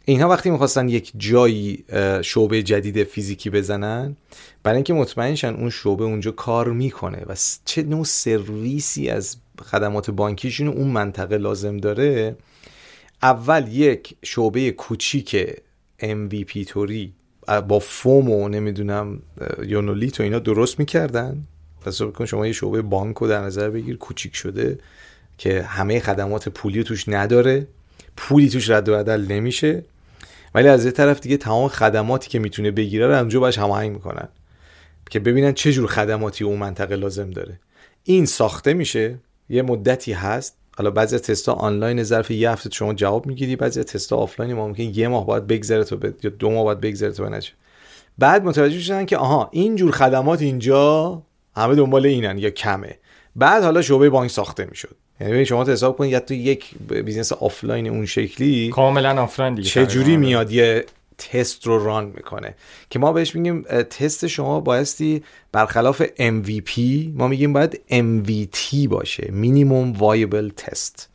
اینها وقتی می‌خواستن یک جایی شعبه جدید فیزیکی بزنن برای اینکه مطمئن شن اون شعبه اونجا کار می‌کنه و چه نوع سرویسی از خدمات بانکیشون اون منطقه لازم داره اول یک شعبه کوچیک MVP توری با فوم و نمی‌دونم یونولیت و اینا درست می‌کردن. پس بکن شما یه شعبه بانک رو در نظر بگیر کوچیک شده که همه خدمات پولی توش نداره. پولی توش رد و بدل نمیشه. ولی از یه طرف دیگه تمام خدماتی که می‌تونه بگیره رو همجا باش هماهنگ می‌کنن. که ببینن چه جور خدماتی اون منطقه لازم داره. این ساخته میشه یه مدتی هست. حالا بعضی تستا آنلاین ظرف یه هفته شما جواب می‌گیری بعضی تستا آفلاین ما ممکن یه ماه باید بگذره تو یا دو ماه باید بگذره تو بنشه بعد متوجه شدن که آها این جور خدمات اینجا همه دنبال اینن یا کمه. بعد حالا شعبه بانک ساخته می‌شد. یعنی شما حساب کنید یا تو یک business آفلاین اون شکلی کاملا آفلاین دیگه چه جوری میاد؟ یه تست رو run می‌کنه. که ما بهش میگیم تست شما بایستی برخلاف MVP ما میگیم باید MVT باشه minimum viable test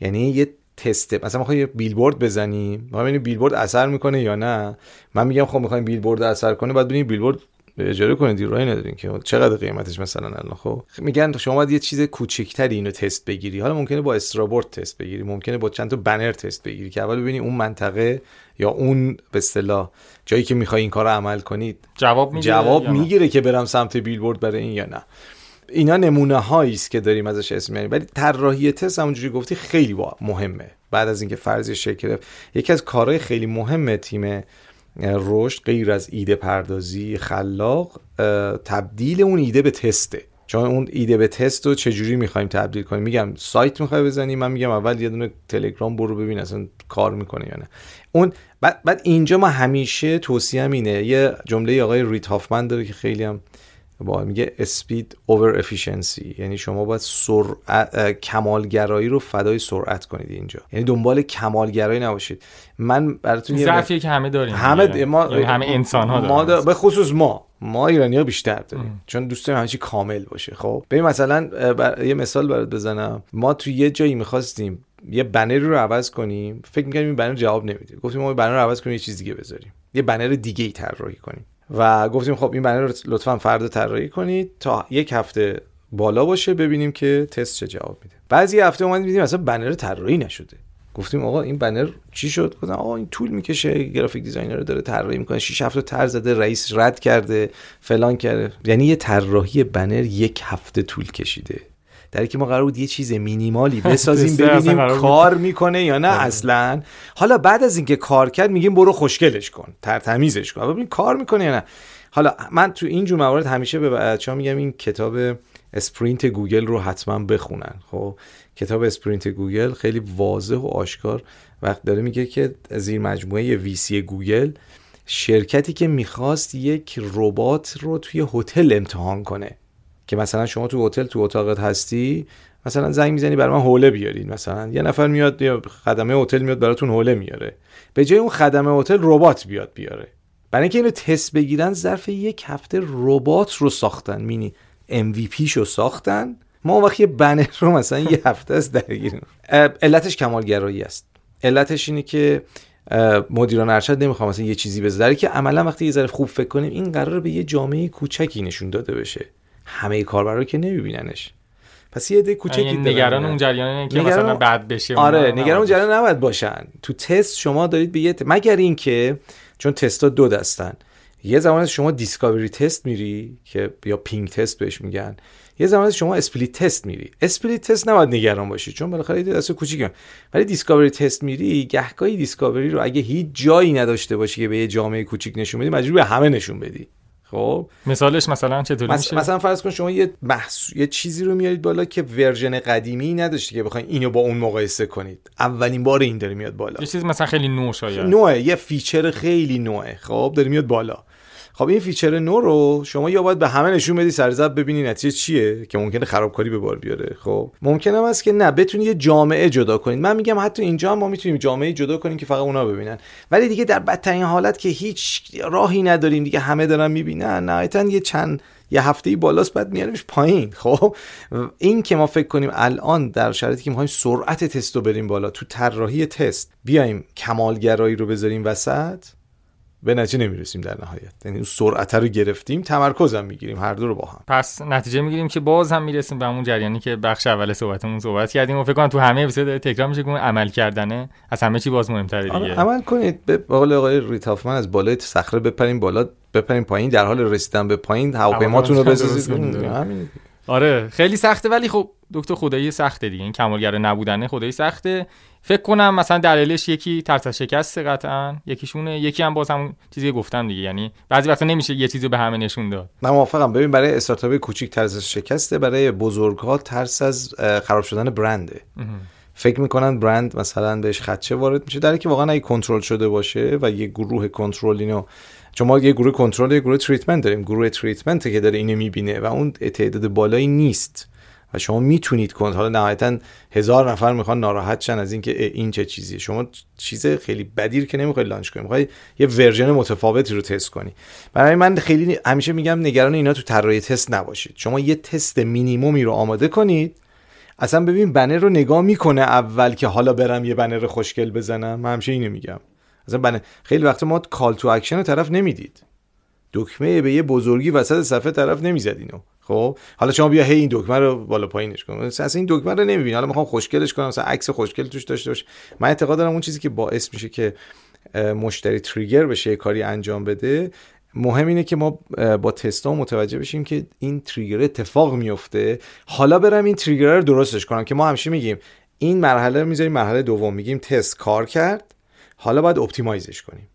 یعنی یه تست مثلا می‌خوای بیلبورد بزنیم ما ببینیم بیلبورد اثر می‌کنه یا نه. من میگم خب می‌خوایم بیلبورد اثر کنه بعد ببینیم بیلبورد اجاره کنید راهی ندارین که چقدر قیمتش مثلا الان. خب میگن شما باید یه چیز کوچیکتری اینو تست بگیری. حالا ممکنه با استرابورد تست بگیری ممکنه با چند تا بنر تست بگیری که اول ببینی اون منطقه یا اون به اصطلاح جایی که می‌خوای این کار رو عمل کنید جواب می‌گیره جواب می‌گیره که برم سمت بیلبورد برای این یا نه. اینا نمونه هایی است که داریم ازش اسم میاریم ولی طراحی تست همونجوری گفتی خیلی با مهمه. بعد از اینکه فرضی شکل یکی از کارهای خیلی مهم تیم رشد غیر از ایده پردازی خلاق تبدیل اون ایده به تسته. چون اون ایده به تست رو چجوری می‌خوایم تبدیل کنیم؟ میگم سایت می‌خوای بزنی من میگم اول یه دونه تلگرام برو ببین اصلا کار می‌کنه یا نه. اون بعد, بعد اینجا ما همیشه توصیه اینه. یه جمله آقای رید هافمن داره که خیلی هم با میگه speed over efficiency یعنی شما باید سرعت کمالگرایی رو فدای سرعت کنید اینجا. یعنی دنبال کمالگرایی نباشید. من براتون ضعفی که همه داریم همه ما همه انسان ها ما به خصوص ما. ما ایرانی ها بیشتر داریم. چون دوست داریم همه چی کامل باشه. خب؟ ببین مثلا بر... یه مثال برات بزنم. ما تو یه جایی می‌خواستیم یه بنر رو عوض کنیم. فکر می‌کنیم این بنر جواب نمیده. گفتیم ما بنر رو عوض کنیم یه چیز دیگه بذاریم. یه بنر دیگه ای طراحی کنیم. و گفتیم خب این بنر رو لطفا فردا طراحی کنید تا یک هفته بالا باشه ببینیم که تست چه جواب میده. بعضی هفته اومدیم دیدیم اصلا بنر طراحی نشده. گفتیم آقا این بنر چی شد؟ گفتم آقا این طول می‌کشه graphic designer رو داره طراحی می‌کنه 6 هفته تر زده رئیس رد کرده فلان کرده. یعنی یه طراحی بنر یک هفته طول کشیده. در که ما قرار بود یه چیز مینیمالی بسازیم ببینیم کار می‌کنه یا نه اصلا. حالا بعد از اینکه کار کرد میگیم برو خوشگلش کن ترتمیزش کن. ببین کار می‌کنه یا نه. حالا من تو این جور موارد همیشه به بچه‌ها میگم این کتاب Sprint گوگل رو حتما بخونن. خب؟ کتاب Sprint گوگل خیلی واضح و آشکار وقت داره میگه که زیر مجموعه VC گوگل شرکتی که می‌خواست یک ربات رو توی هتل امتحان کنه. که مثلا شما تو هتل تو اتاقت هستی مثلا زنگ می‌زنی برای من حوله بیارین. مثلا یه نفر میاد یا خدمه هتل میاد براتون حوله میاره. به جای اون خدمه هتل ربات بیاد بیاره. برای اینکه اینو تست بگیرن ظرف یک هفته ربات رو ساختن. مینی MVP شو ساختن. ما اون وقت یه بنر رو مثلا یه هفته است درگیریم. علتش کمالگرایی است. علتش اینه که مدیران ارشد نمی‌خوام مثلا یه چیزی بذاره که عملا وقتی یه ذره خوب فکر کنیم این قرار به یه جامعه کوچکی نشون داده بشه. همه کاربرا که نمیبیننش. پس یه عده کوچکی یعنی نگران اون جریان که مثلا بعد بشه آره نگران اون جریان نباید باشن. تو تست شما دارید به یه مگر اینکه چون تستا دو دستن. یه زمان شما discovery test میری که یا ping test بهش میگن. یه زمان شما split test میری. split test نباید نگران باشی چون بالاخره یه دسته کوچیکه ولی discovery test میری گهگاهی discovery رو اگه هیچ جایی نداشته باشی که به یه جامعه کوچیک نشون بدی مجبور به همه نشون بدی. خب؟ مثالش مثلا چطوری میشه؟ مثلا فرض کن شما یه محص... یه چیزی رو میارید بالا که version قدیمی نداشته که بخواید اینو با اون مقایسه کنید. اولین بار این داره میاد بالا. یه چیز مثلا خیلی نو شاید. نوعه. یه feature خیلی نوعه. خب؟ داره میاد بالا. خب این فیچر نو رو شما یا باید به همه نشون بدی سر ضرب ببینی نتیجه چیه که ممکنه خرابکاری به بار بیاره. خب ممکنه است که نه بتونی یه جامعه جدا کنید. من میگم حتی اینجا هم ما می‌تونیم جامعه جدا کنیم که فقط اونا ببینن. ولی دیگه در بدترین حالت که هیچ راهی نداریم دیگه همه دارن می‌بینن نهایتا یه چند یه هفته بالاست بعد میاریمش پایین. خب این که ما فکر کنیم الان در شرایطی که می‌خوایم سرعت تست رو بریم بالا تو طراحی تست بیایم کمالگرایی رو بذاریم وسط به نتیجه نمی‌رسیم در نهایت. یعنی اون سرعت رو گرفتیم تمرکز هم می‌گیریم هر دو رو با هم. پس نتیجه می‌گیریم که باز هم می‌رسیم به اون جریانی که بخش اول صحبتمون صحبت کردیم و فکر کنم تو همه اپیزود تکرار میشه که عمل کردنه. از همه چی باز مهمتره دیگه. آره، عمل کنید. به قول آقای ریتافمن از بالای صخره بپریم بالا بپریم پایین در حال رسیدن به پایین هواپیماتون رو بسازید. آره خیلی سخته ولی خب دکتر خدایی سخته دیگه. این کمالگر نبودنه خدایی سخته. فکر کنم مثلا دلیلش یکی ترس از شکست قطعا یکیشونه یکی هم باز همون چیزی گفتم دیگه یعنی بعضی وقتا نمیشه یه چیزی به همه نشون داد. من موافقم. ببین برای استارتاپ کوچیک ترس از شکسته برای بزرگ ها ترس از خراب شدن برنده. فکر می‌کنن برند مثلا بهش خدشه وارد میشه. در که واقعا اگه کنترل شده باشه و یه گروه کنترل اینو چون ما یه گروه کنترل یه گروه treatment داریم. گروه treatment که داره اینو می‌بینه و اون تعداد بالایی نیست. و شما می‌تونید کنید حالا نهایتا هزار نفر می‌خوان ناراحت شن از اینکه این چه چیزیه. شما چیز خیلی بدی رو که نمی‌خوای launch کنی. می‌خوای یه version متفاوتی رو تست کنی. برای من خیلی همیشه میگم نگران اینا تو طراحی تست نباشید. شما یه تست مینیمومی رو آماده کنید. اصلا ببین بنر رو نگاه می‌کنه اول که حالا برم یه بنر خوشگل بزنم. من همیشه اینو میگم. اصلا بنر خیلی وقت ما call to action طرف نمی‌دید. دکمه به یه بزرگی وسط صفحه طرف نمیزدینو خب حالا شما بیا هی این دکمه رو بالا پایینش کن. اصلا این دکمه رو نمی‌بینی. حالا می‌خوام خوشگلش کنم. مثلا عکس خوشگل توش داشته باشه من اعتقاد دارم اون چیزی که باعث میشه که مشتری تریگر بشه کاری انجام بده مهم اینه که ما با تستا متوجه بشیم که این تریگر اتفاق میفته حالا برم این تریگر رو درستش کنم که ما همیشه میگیم. این مرحله رو می‌ذاریم مرحله دوم. میگیم تست کار کرد. حالا باید اپتیمایزش کنیم.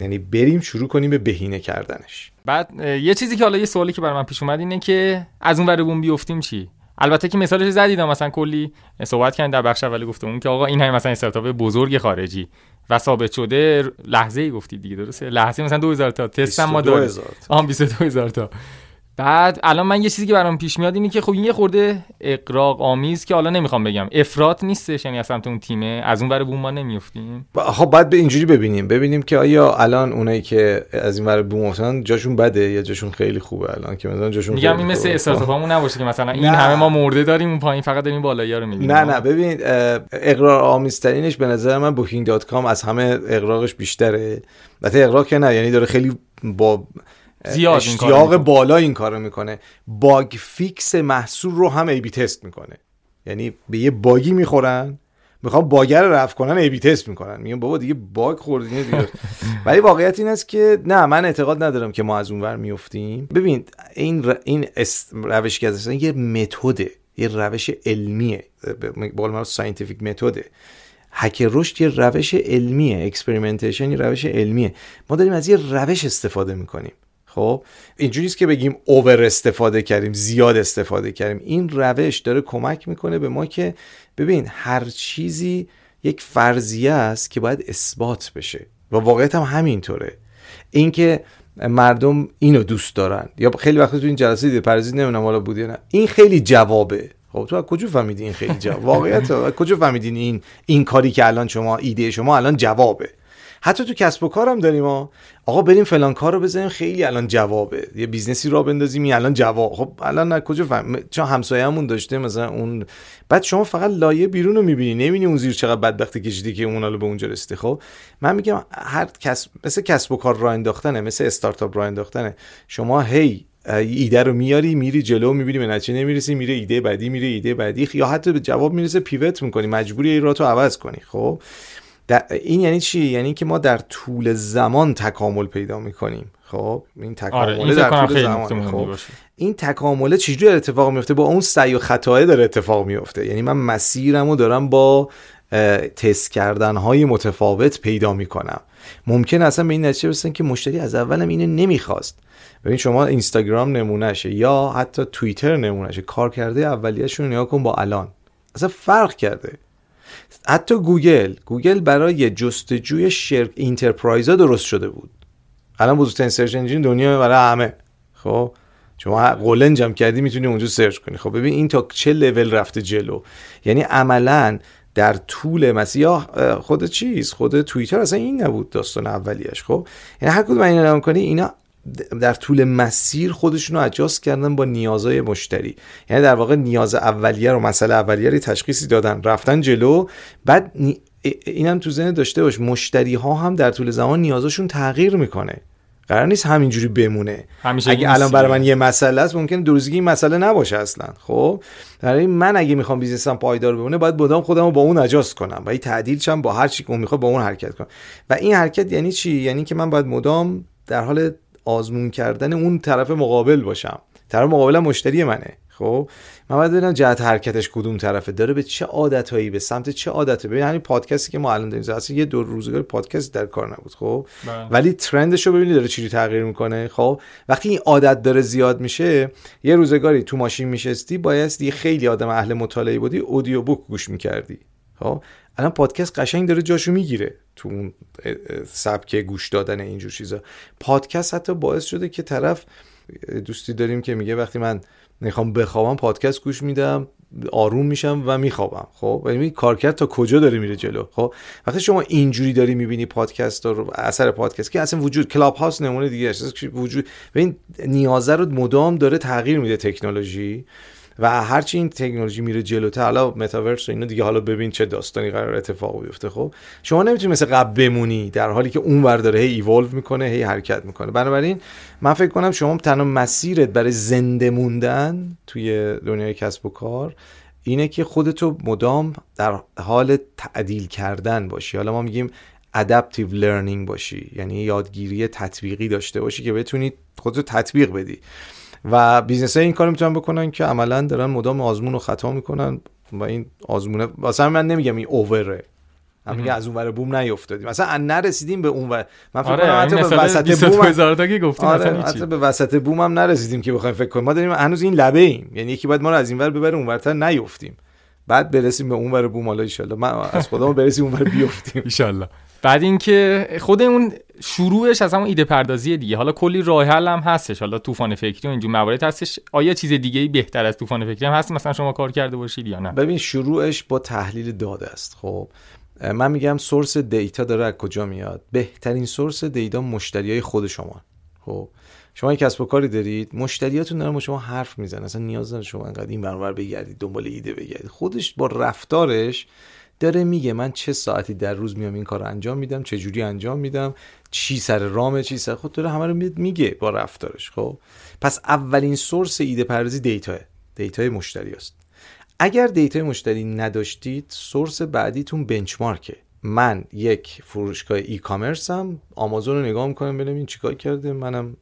یعنی بریم شروع کنیم به بهینه کردنش. بعد یه چیزی که حالا یه سوالی که برای من پیش اومد اینه که از اون ور بوم بیفتیم چی؟ البته که مثالش زدید مثلا کلی صحبت کردن در بخش اولی گفتم که آقا این هم مثلا استارتاپ بزرگ خارجی و ثابت شده لحظه ای گفتید دیگه درسته؟ لحظه مثلا 2000 تا تست ما داریم آها 22000 تا. بعد الان من یه چیزی که برام پیش میاد اینه که خب این یه خورده اقراق آمیز که حالا نمی‌خوام بگم. افراط نیستش یعنی از سمت اون تیمه. از اون ور بوم ما نمیافتیم خب باید به اینجوری ببینیم. ببینیم که آیا الان اونایی که از این ور بوم افتادن جاشون بده یا جاشون خیلی خوبه الان که مثلا جاشون میگم این مثل استارتاپمون نباشه که مثلا این همه ما مرده داریم اون پایین فقط داریم بالایی رو می‌بینیم. نه نه. ببین اغراق آمیزترینش به نظر من Booking.com از همه اغراقش بیشتره. البته اغراق که نه یعنی داره خیلی با زیاد اشتیاق بالا این کارو می‌کنه. bug fix محصول رو هم A/B test می‌کنه. یعنی به یه bug ی می‌خورن. می‌خوام bug رو رفع کنن A/B test می‌کنن. میگم بابا دیگه bug خوردین دیگه. ولی واقعیت این است که نه من اعتقاد ندارم که ما از اونور میفتیم ببین این ر... این روش که یه متده یه روش علمیه. به قول معروف scientific method ه هک رشد یه روش علمیه. experimentation یه روش علمیه. ما داریم از یه روش استفاده می‌کنیم. خب اینجوری که بگیم over استفاده کردیم زیاد استفاده کردیم. این روش داره کمک می‌کنه به ما که ببین هر چیزی یک فرضیه است که باید اثبات بشه و واقعیت هم همینطوره. اینکه مردم اینو دوست دارن. یا خیلی وقت تو این جلسه دیده پرزید نمی‌دونم حالا بود نه. این خیلی جوابه. خب تو از کجا فهمیدی این خیلی جواب؟ واقعیت کجا فهمیدین این این کاری که الان شما ایده شما الان جوابه؟ حتی تو کسب و کارم داریم ما آقا بریم فلان کار رو بزنیم خیلی الان جوابه. یه business ی راه بندازیم این الان جواب. خب الان نه کجا فهم چون همسایه‌مون داشته؟ مثلا اون بعد شما فقط لایه بیرون رو می‌بینی. نمی‌بینی اون زیر چقدر بدبختی کشیدی که اون به اونجا رسیده. خب من میگم هر کسب مثل کسب و کار راه انداختنه مثل استارتاپ راه انداختنه. شما هی ایده رو میاری میری جلو می‌بینی به نتیجه نمی‌رسی میره ایده بعدی میره ایده بعدی یا حتی به جواب می‌رسه پیوت می‌کنی. مجبوری این راه عوض کنی. خب این یعنی چی؟ یعنی که ما در طول زمان تکامل پیدا می‌کنیم. خب؟ این تکامل آره، در طول زمان. خب؟ این تکامل چجوری اتفاق میفته با اون سعی و خطای داره اتفاق میفته یعنی من مسیرمو دارم با تست کردن های متفاوت پیدا می‌کنم. ممکن اصلا به این نتیجه برسن که مشتری از اولم اینو نمی‌خواست. ببین شما اینستاگرام نمونهشه یا حتی توییتر نمونهشه. کارکرد اولیه‌شون نگاه کن با الان. اصلا فرق کرده. حتی گوگل گوگل برای جستجوی شرکت enterprise ا درست شده بود. الان بزرگترین search engine دنیا برای همه. خب؟ شما قلنج هم کردی می‌تونی اونجا search کنی. خب ببین این تا چه لول رفته جلو. یعنی عملا در طول مسیح خود چیز خود توییتر اصلا این نبود داستان اولیش. خب؟ یعنی هر کدوم این کنی اینا در طول مسیر خودشون رو اجاست کردن با نیازهای مشتری. یعنی در واقع نیاز اولیه رو مسئله اولیه رو تشخیصی دادن. رفتن جلو. بعد اینم تو ذهن داشته باش. مشتری ها هم در طول زمان نیازشون تغییر می‌کنه. قرار نیست همینجوری بمونه. همیشه اگه الان برای من یه مسئله است ممکن دو روزگی این مسئله نباشه اصلا. خب؟ در من اگه می‌خوام بیزنسم پایدار بمونه باید بدام خودم رو با اون اجاست کنم و تعدیل چم با هر چی که می‌خواد با اون حرکت کنم. و این حرکت یعنی چی؟ یعنی که من باید مدام در حال آزمون کردن اون طرف مقابل باشم. طرف مقابل مشتری منه. خب؟ من باید ببینم جهت حرکتش کدوم طرفه. داره به چه عادتهایی به سمت چه عادته؟ ببین همین پادکستی که ما الان داریم. اصلا یه دو روزگار پادکست در کار نبود. خب؟ بله. ولی ترندش رو ببینید داره چیزی تغییر می‌کنه. خب؟ وقتی این عادت داره زیاد میشه یه روزگاری تو ماشین میشستی بایستی خیلی آدم اهل مطالعه بودی اودیو بوک گوش می‌کردی. خب؟ الان پادکست قشنگ داره جاشو می‌گیره تو اون سبک گوش دادن اینجور چیزا. پادکست حتی باعث شده که طرف دوستی داریم که میگه وقتی من می‌خوام بخوابم پادکست گوش میدم آروم میشم و میخوابم. خب؟ یعنی کارکرد تا کجا داره میره جلو؟ خب؟ وقتی شما اینجوری داری می‌بینی پادکست رو اثر پادکست که اصلا وجود کلاب هاوس نمونه دیگه. وجود این نیازه رو مدام داره تغییر میده تکنولوژی. و هرچی این تکنولوژی میره جلوتر حالا متاورس و اینا دیگه حالا ببین چه داستانی قرار اتفاق بیفته خب؟ شما نمی‌تونی مثل قبل بمونی در حالی که اون ور داره هی ایوالو می‌کنه هی حرکت می‌کنه. بنابراین من فکر کنم شما تنها مسیرت برای زنده موندن توی دنیای کسب و کار اینه که خودتو مدام در حال تعدیل کردن باشی. حالا ما میگیم adaptive learning باشی یعنی یادگیری تطبیقی داشته باشی که بتونی خودتو تطبیق بدی. و business های این کار می‌تونن بکنن که عملا دارن مدام آزمون و خطا می‌کنن و این آزمونه واسه من نمیگم این over ه من میگم از اون ور بوم نیافتادیم مثلا نرسیدیم به اون ور من فکر آره حتی به وسط بوم گفتیم آره حتی به وسط بوم هم نرسیدیم که بخوایم فکر کنیم. ما داریم هنوز این لبه ایم. یعنی یکی باید ما رو از این ور ببره اون ورتر نیفتیم. بعد برسیم به اون ور بوم حالا ان من از خودمون برسیم اون ور بیافتیم ان بعد اینکه خود اون شروعش از همون ایده پردازی دیگه. حالا کلی راه حل هم هستش. حالا طوفان فکری و اینجور موارد هستش. آیا چیز دیگه ای بهتر از طوفان فکری هم هست؟ مثلا شما کار کرده باشید یا نه؟ ببین شروعش با تحلیل داده است. خب من میگم سورس دیتا داره از کجا میاد؟ بهترین سورس دیتا مشتری های خود شما. خب شما یک کسب و کاری دارید مشتریاتون دارن با شما حرف می‌زنن. اصلا نیاز نداره شما انقدر این برابر بگردید دنبال ایده بگردید. خودش با رفتارش داره میگه من چه ساعتی در روز میام این کار انجام میدم چه جوری انجام میدم چی سر رامه چی سر خود داره همه رو میگه با رفتارش خب؟ پس اولین source ایده پردازی data ه data ی مشتری است. اگر data ی مشتری نداشتید source بعدیتون benchmark ه. من یک فروشگاه e-commerce م آمازون رو نگاه می‌کنم ببینم این چیکار کرده منم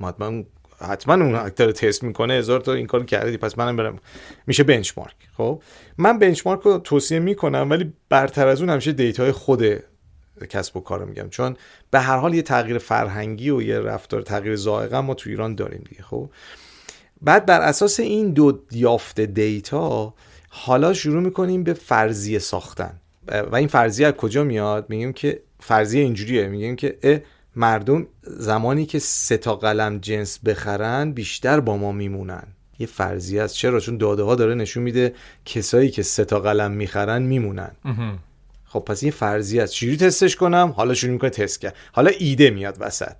حتما حتما اون اکتر تست می‌کنه هزار تا این کار کردی پس منم برم. میشه benchmark خب؟ من benchmark رو توصیه می‌کنم ولی برتر از اون همیشه data ی خود کسب و کار میگم. چون به هر حال یه تغییر فرهنگی و یه رفتار تغییر ذائقه ما تو ایران داریم دیگه خب؟ بعد بر اساس این دو یافت data حالا شروع می‌کنیم به فرضیه ساختن. و این فرضیه از کجا میاد؟ میگیم که فرضیه اینجوریه. میگیم که مردم زمانی که سه تا قلم جنس بخرن بیشتر با ما میمونن. یه فرضیه است چرا؟ چون داده ها داره نشون میده کسایی که سه تا قلم می‌خرن میمونن. خب پس این فرضیه است چجوری تستش کنم؟ حالا شروع می‌کنه تست کرد حالا ایده میاد وسط.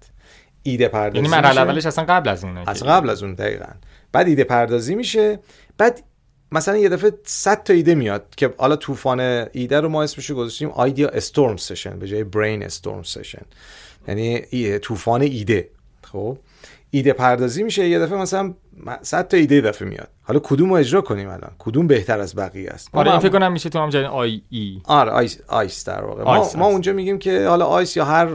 ایده پردازی یعنی مرحله اولش اصلا قبل از اونه اصلا قبل از اون دقیقا. بعد ایده پردازی میشه. بعد مثلا یه دفعه 100 تا ایده میاد که حالا طوفان ایده رو ما اسمش گذاشتیم آیدیا استورم سشن به جای برین استورم سشن. یعنی طوفان ایده. خب؟ ایده پردازی میشه یه دفعه مثلا 100 تا ایده دفعه میاد. حالا کدوم رو اجرا کنیم الان؟ کدوم بهتر از بقیه است؟ آره این فکر کنم میشه تو هم جای ICE. آره ICE, ICE در واقع. ما, ما اونجا میگیم که حالا ICE یا هر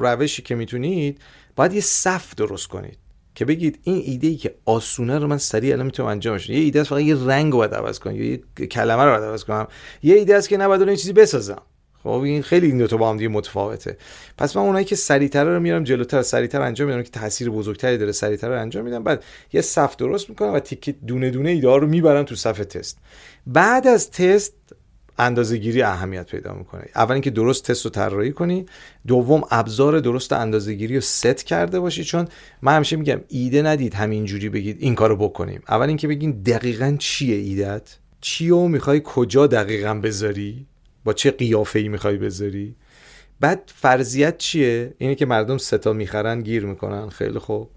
روشی که می‌تونید باید یه صف درست کنید که بگید این ایده ای که آسونه رو من سریع الان می‌تونم انجامش یه ایده است فقط یه رنگ رو باید عوض کنم یا یه کلمه رو باید عوض کنم. یه ایده است که نباید این چیزی بسازم. خب این خیلی این دو تا با هم دیگه متفاوته. پس من اونایی که سریعتر رو میارم جلوتر سریعتر انجام میدم. که تاثیر بزرگتری داره سریعتر رو انجام میدم. بعد یه صف درست می‌کنم و تیکه دونه دونه ایده رو می‌برم تو صف تست. بعد از تست اندازه گیری اهمیت پیدا می‌کنه. اول اینکه درست تست رو طراحی کنی. دوم ابزار درست اندازه گیری رو ست کرده باشی. چون من همیشه میگم ایده ندید همینجوری بگید این کارو بکنیم. اول اینکه بگین دقیقا چیه ایدت چی رو می‌خوای کجا دقیقا بذاری؟ با چه قیافه ای می‌خوای بذاری؟ بعد فرضیت چیه؟ اینه که مردم سه تا می‌خرن گیر می‌کنن خیلی خوب.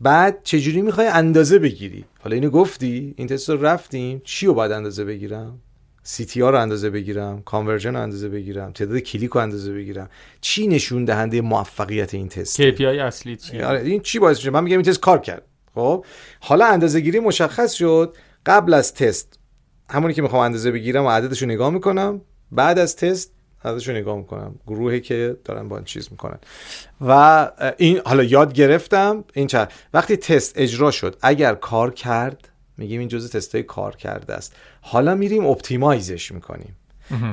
بعد چجوری می‌خوای اندازه بگیری؟ حالا اینو گفتی این تست رو رفتیم. چی رو باید اندازه بگیرم؟ CTR رو اندازه بگیرم؟ conversion رو اندازه بگیرم؟ تعداد کلیک رو اندازه بگیرم؟ چی نشون دهنده موفقیت این تست؟ KPI اصلی چیه؟ آره این چی باعث میشه؟ من میگم این تست کار کرد. خب؟ حالا اندازه گیری مشخص شد. قبل از تست همونی که می‌خوام اندازه بگیرم و عددش رو نگاه می‌کنم. بعد از تست ازش نگاه می‌کنم. گروهی که دارن با این چیز می‌کنن. و این حالا یاد گرفتم این چه؟ وقتی تست اجرا شد اگر کار کرد میگیم این جزء تستای کار کرده است. حالا میریم optimize ش می‌کنیم.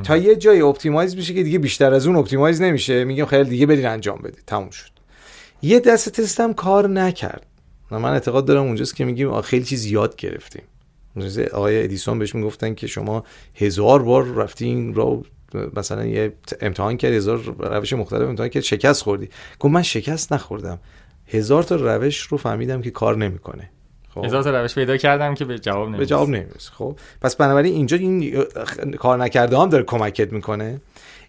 تا یه جای optimize میشه که دیگه بیشتر از اون optimize نمیشه. میگیم خیلی دیگه برین انجام بدید. تموم شد. یه دست تستم کار نکرد. من اعتقاد دارم اونجاست که میگیم خیلی چیز یاد گرفتیم. آقای ادیسون بهش می‌گفتن که شما هزار بار رفتین رو مثلا یه امتحان کرد هزار روش مختلف امتحان کرد شکست خوردی. گفت من شکست نخوردم. هزار تا روش رو فهمیدم که کار نمی‌کنه. خب؟ هزار تا روش پیدا کردم که به جواب نمی‌رسه به جواب نمی‌رسه. خب؟ پس بنابراین اینجا این کار نکرده هم داره کمکت می‌کنه.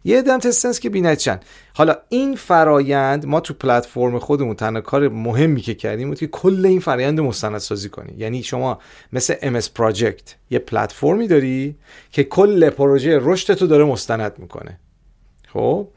یه دم تست که بینتشن حالا این فرایند ما تو پلتفرم خودمون تنها کار مهمی که کردیم بود که کل این فرایند مستندسازی کنی یعنی شما مثل MS Project یه پلتفرمی داری که کل پروژه رشد تو داره مستند می‌کنه. خب؟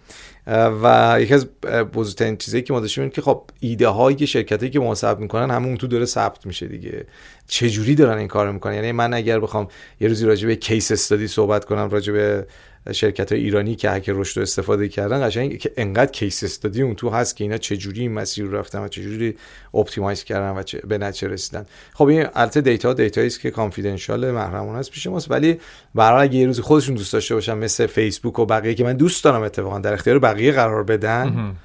و یکی از بزرگترین چیزایی که ما داشتیم که خب ایده هایی شرکت هایی که ما ثبت می‌کنن همون تو داره ثبت میشه دیگه. چه جوری دارن این کارو می‌کنن؟ یعنی من اگر بخوام یه روزی راجع به کیس استادی صحبت کنم راجع به شرکت های ایرانی که هک رشد رو استفاده کردن قشنگ که انقدر case study اون تو هست که اینا چجوری این مسیر رو رفتن و چجوری optimize کردن و چه به نتیجه رسیدن. خب این البته data data یی است که confidential محرمانه است پیش ماست ولی برای اگه یه روزی خودشون دوست داشته باشن مثل فیسبوک و بقیه که من دوست دارم اتفاقا در اختیار بقیه قرار بدن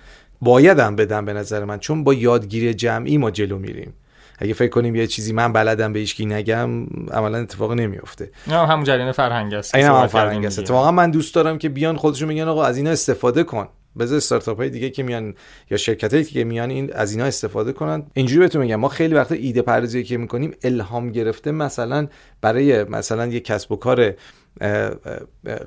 باید هم بدن به نظر من چون با یادگیری جمعی ما جلو میریم. اگه فکر کنیم یه چیزی من بلدم به هیچکی نگم عملا اتفاق نمیفته نه همون جریان فرهنگ است این هم فرهنگ است. اتفاقا من دوست دارم که بیان خودشون میگن آقا از اینا استفاده کن. بذار استارتاپ های دیگه که میان یا شرکت هایی که میان این از اینا استفاده کنن. اینجوری بهتون میگم ما خیلی وقت ایده پردازی که می‌کنیم الهام گرفته مثلا برای مثلا یه کسب و کار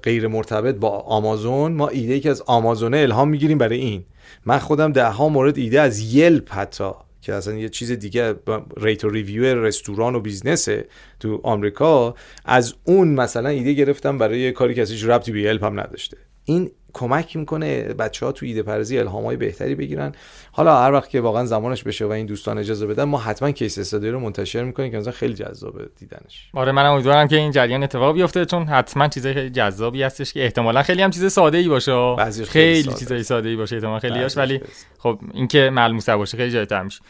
غیر مرتبط با آمازون ما ایده ای که از آمازونه الهام می‌گیریم برای این. من خودم ده ها مورد ایده از یلپ حتی که اصلا یه چیز دیگه rate و review رستوران و business ه تو آمریکا از اون مثلا ایده گرفتم برای کاری که ازش ربطی به هم نداشته. این کمک می‌کنه بچه ها تو ایده پردازی الهام های بهتری بگیرن. حالا هر وقت که واقعا زمانش بشه و این دوستان اجازه بدن ما حتما case study رو منتشر می‌کنیم که مثلا خیلی جذابه دیدنش. آره منم امیدوارم که این جریان اتفاق بیفته چون حتما چیزای خیلی جذابی هستش که احتمالا خیلی هم چیز ساده ای باشه خیلی, خیلی چیزای ساده ای باشه احتمالا خیلی هاش ولی خب اینکه ملموس باشه خیلی جالب میشه.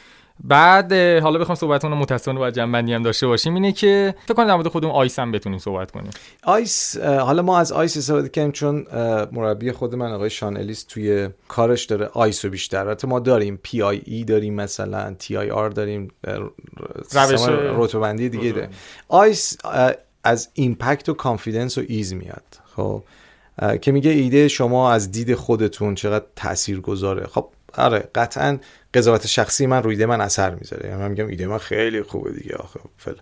بعد حالا بخوام صحبتمون رو متأسفانه باید جمع‌بندی هم داشته باشیم اینه که فکر کنم در مورد خود همون ICE هم بتونیم صحبت کنیم. ICE حالا ما از ICE استفاده کردیم چون مربی خود من آقای شان الیس توی کارش داره ICE رو بیشتر. البته ما داریم PIE داریم مثلا TIR داریم روش رتبه‌بندی دیگه داریم ICE از impact و confidence و ease میاد. خب که میگه ایده شما از دید خودتون چقدر تأثیر گذاره خب آره قطعا قضاوت شخصی من روی ایده من اثر می‌ذاره. یعنی من میگم ایده من خیلی خوبه دیگه آخه فل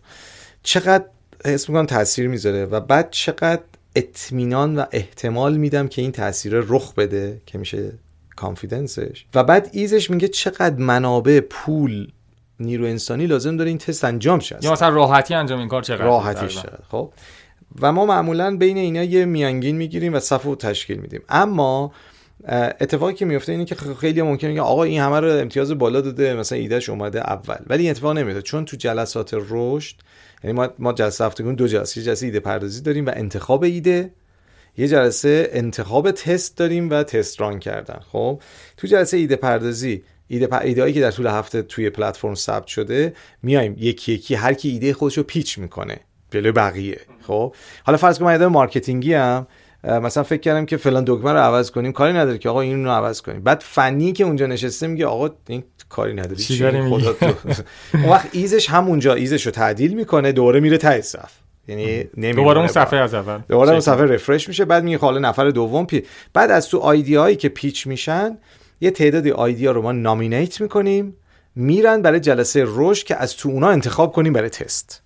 چقدر حس می‌کنم تاثیر می‌ذاره و بعد چقدر اطمینان و احتمال میدم که این تاثیر رخ بده که میشه کانفیدنسش و بعد ایزش میگه چقدر منابع پول نیرو انسانی لازم داره این تست انجام شه. یا مثلا راحتی انجام این کار چقدر راحتی خب. و ما معمولا بین اینا یه میانگین می‌گیریم و صفو تشکیل میدیم. اما اتفاقی که میفته اینه که خیلی ممکنه که آقا این همه رو امتیاز بالا داده مثلا ایدهش اومده اول. ولی این اتفاق نمیفته چون تو جلسات رشد یعنی ما ما جلسه هفتگون دو جلسه جلسه ایده پردازی داریم و انتخاب ایده یه جلسه انتخاب تست داریم و تست ران کردن. خب؟ تو جلسه ایده پردازی ایده پ... ایده هایی که در طول هفته توی پلتفرم ثبت شده میایم یکی یکی هر کی ایده خودش رو pitch می‌کنه جلوی بقیه. خب؟ حالا فرض کن من marketing ی هم مثلا فکر کردم که فلان دکمه رو عوض کنیم. کاری نداره که آقا این رو عوض کنیم. بعد فنی که اونجا نشسته میگه آقا این کاری نداری. چی خدا اون وقت ease ش همونجا ease ش رو تعدیل می‌کنه دوره میره ته صف. یعنی دوباره اون صفحه از اول. دوباره اون صفحه refresh میشه بعد میگه حالا نفر دوم پی بعد از تو idea یی که pitch میشن یه تعدادی آیدیا رو ما نامینیت می‌کنیم میرن برای جلسه رشد که از تو اونا انتخاب کنیم برای تست.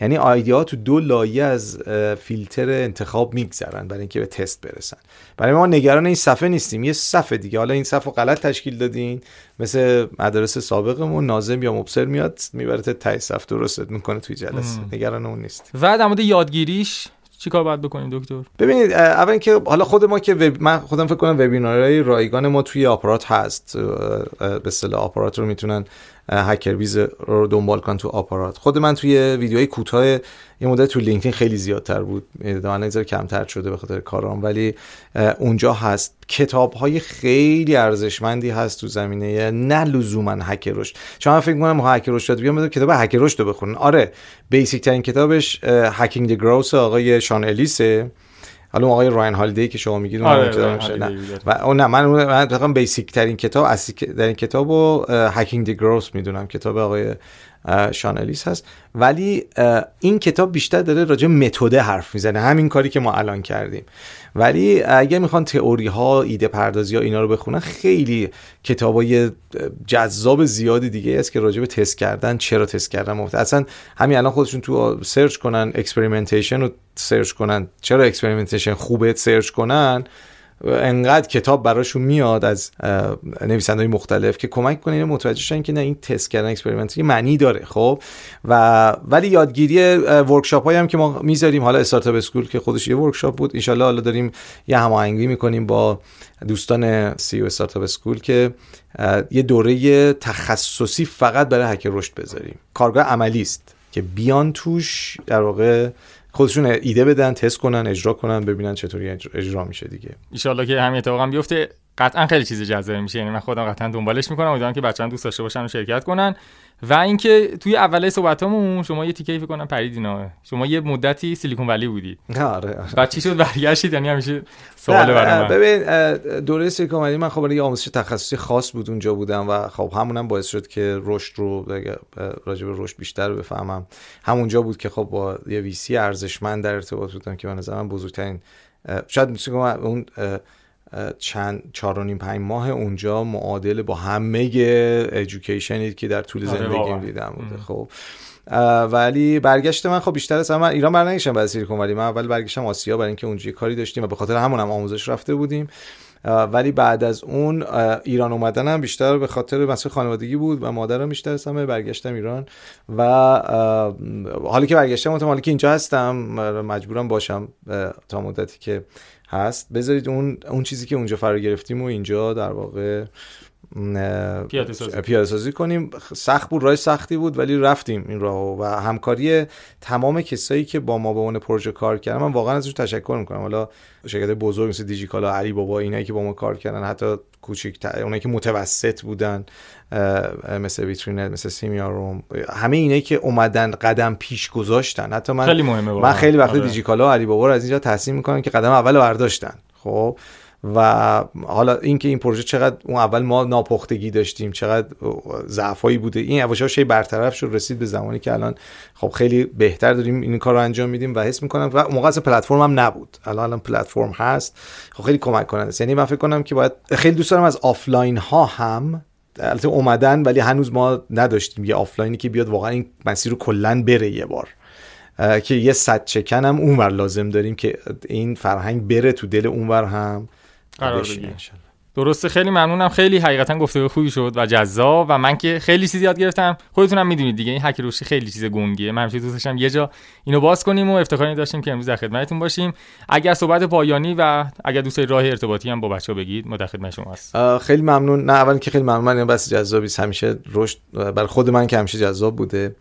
یعنی ها تو دو لایه از فیلتر انتخاب میگذرن برای اینکه به تست برسن. برای ما نگران این صفحه نیستیم یه صفحه دیگه. حالا این صفحه غلط تشکیل دادین مثل مدارس سابقمون نازم یا مبصر میاد می‌بره تای صف درست می‌کنه توی جلسه. نگران اون نیست. و در مورد یادگیریش چی کار باید بکنیم دکتر؟ ببینید اول اینکه حالا خود ما که وب... من خودم فکر کنم وبینارهای رایگان ما توی آپارات هست. به اصطلاح آپارات رو می‌تونن هکر رو دنبال کن تو آپارات. خود من توی ویدیوهای کوتاه یه مدت تو لینکدین خیلی زیادتر بود. من کمتر شده به خاطر کارام. ولی اونجا هست. کتاب های خیلی ارزشمندی هست تو زمینه نه لزوما هک رشد. شما فکر کنم هک رشد بیام کتاب هک رشد رو بخونن. آره بیسیک ترین کتابش هکینگ دی گروس آقای شان الیسه. حالا آقای راین هالیدی که شما میگید آره و اون نه من من بیسیک ترین کتاب اصلی در این کتاب رو هکینگ دی گروس می‌دونم. کتاب آقای شانلیس هست. ولی این کتاب بیشتر داره راجع متده حرف می‌زنه. همین کاری که ما الان کردیم. ولی اگه می‌خوان تئوری ها ایده پردازی ها اینا رو بخونن خیلی های جذاب زیادی دیگه است که راجع به تست کردن. چرا تست کردن؟ مفته اصلا همین الان خودشون تو سرچ کنن experimentation رو سرچ کنن. چرا experimentation خوبه؟ سرچ کنن. انقدر کتاب براشون میاد از نویسنده های مختلف که کمک کنه متوجه شن که نه این تست کردن experiment معنی داره خب؟ و ولی یادگیری workshop هایی هم که ما می‌ذاریم حالا startup school که خودش یه workshop بود ان حالا داریم یه هماهنگی می‌کنیم با دوستان سی او استارتاپ اسکول که یه دوره تخصصی فقط برای هک رشد بذاریم. کارگاه عملی است که بیان توش در واقع خودشون ایده بدن تست کنن اجرا کنن ببینن چطوری اجرا میشه دیگه. ان که همین اتفاق هم بیفته. قطعا خیلی چیز جذابی میشه. یعنی من خودم قطعا دنبالش می‌کنم. امیدوارم که بچه‌ها دوست داشته باشن و شرکت کنن. و اینکه توی اول صحبتامون شما یه تیکه فکر کنم پریدینا شما یه مدتی سیلیکون ولی بودی. آره آره. بعد چی شد؟ برگشتید؟ یعنی همیشه سوال برام ببین دوره سیلیکون ولی من خب یه آموزش تخصصی خاص بود اونجا بودم و خب همونم باعث شد که رشد رو راجع به رشد بیشتر بفهمم. همونجا بود که خب با یه ویسی ارزشمند در ارتباط بودم که به نظر من بزرگترین شاید میشه اون چند چهار و نیم پنج ماه اونجا معادل با همه ادویکیشنی که در طول آره زندگیم دیدم بوده. خب. ولی برگشت من خب بیشتر از من ایران برنگشتم بعد سیلیکون ولی من اول برگشتم آسیا برای اینکه اونجا کاری داشتیم و به خاطر همون هم آموزش رفته بودیم. ولی بعد از اون ایران اومدنم بیشتر به خاطر مسئله خانوادگی بود و مادرم بیشتر از همه برگشتم ایران و حالی که برگشتم حالی که اینجا هستم مجبورم باشم تا مدتی که هست. بذارید اون اون چیزی که اونجا فرا گرفتیم و اینجا در واقع پیاده سازی. کنیم. سخت بود راه سختی بود ولی رفتیم این راه و همکاری تمام کسایی که با ما به اون پروژه کار کردن من واقعا ازشون تشکر می‌کنم. حالا شرکت بزرگ مثل دیجیکالا علی بابا اینایی که با ما کار کردن حتی کوچیک اونایی که متوسط بودن مثل ویترینت مثل سیمیاروم همه اینایی که اومدن قدم پیش گذاشتن. حتی من خیلی مهمه من خیلی وقت آره. دیجیکالا و علی بابا رو از اینجا تحسین می‌کنم که قدم اول برداشتن. خب؟ و حالا اینکه این پروژه چقدر اون اول ما ناپختگی داشتیم چقدر ضعفایی بوده این یواش شی برطرف شد رسید به زمانی که الان خب خیلی بهتر داریم این کار رو انجام میدیم و حس می‌کنم و موقع پلتفرم هم نبود. الان الان پلتفرم هست. خب خیلی کمک کننده یعنی من فکر کنم که باید خیلی دوست دارم از آفلاین ها هم البته اومدن ولی هنوز ما نداشتیم یه آفلاینی که بیاد واقعا این مسیر رو کلا بره یه بار. که یه سد شکن هم اونور لازم داریم که این فرهنگ بره تو دل اونور هم. قرار بگیره درسته خیلی ممنونم. خیلی حقیقتا گفتگوی خوبی شد و جذاب و من که خیلی چیزی یاد گرفتم. خودتونم می‌دونید دیگه این هک رشد خیلی چیز گنگیه من همیشه دوست داشتم یه جا اینو باز کنیم و افتخاری داشتیم که امروز در خدمتتون باشیم. اگر صحبت پایانی و اگر دوست راه ارتباطی هم با بچه بگید ما در شما هست خیلی ممنون. نه اول که خیلی ممنون من بس جذابی همیشه رشد برای خود من که همیشه جذاب بوده.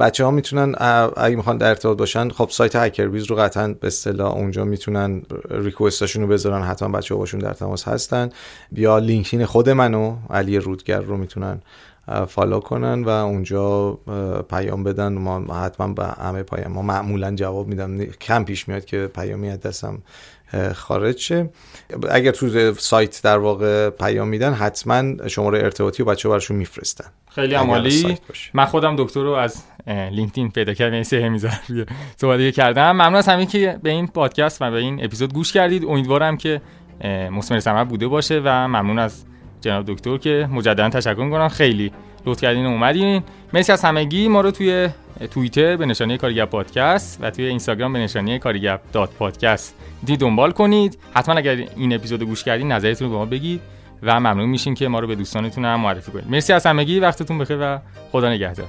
بچه ها می‌تونن اگه می‌خوان در ارتباط باشن خب سایت هکر بیز رو قطعا به اصطلاح اونجا می‌تونن ریکوستاشون رو بذارن. حتما بچه ها باشون در تماس هستن. یا لینکدین خود منو علی رودگر رو می‌تونن فالو کنن و اونجا پیام بدن. ما حتما به همه پیام ما معمولا جواب میدم. کم پیش میاد که پیامی از دستم خارج شه. اگر تو سایت در واقع پیام میدن حتما شماره ارتباطی و بچه برشون میفرستن. خیلی عمالی من خودم دکتر رو از لینکدین پیدا کردم این سه همیزار صحبت کردم. ممنون از همین که به این پادکست و به این اپیزود گوش کردید. امیدوارم که مثمر ثمر بوده باشه و ممنون از جناب دکتر که مجددا تشکر می‌کنم. خیلی لطف کردین اومدین. مرسی از همگی. ما رو توی توییتر به نشانی کارگب پادکست و توی اینستاگرام به نشانی کارگب دات پادکست دی دنبال کنید. حتما اگر این اپیزود گوش کردین نظرتون رو به ما بگید و ممنون میشین که ما رو به دوستانتون هم معرفی کنید. مرسی از همگی. وقتتون بخیر و خدا نگهدار.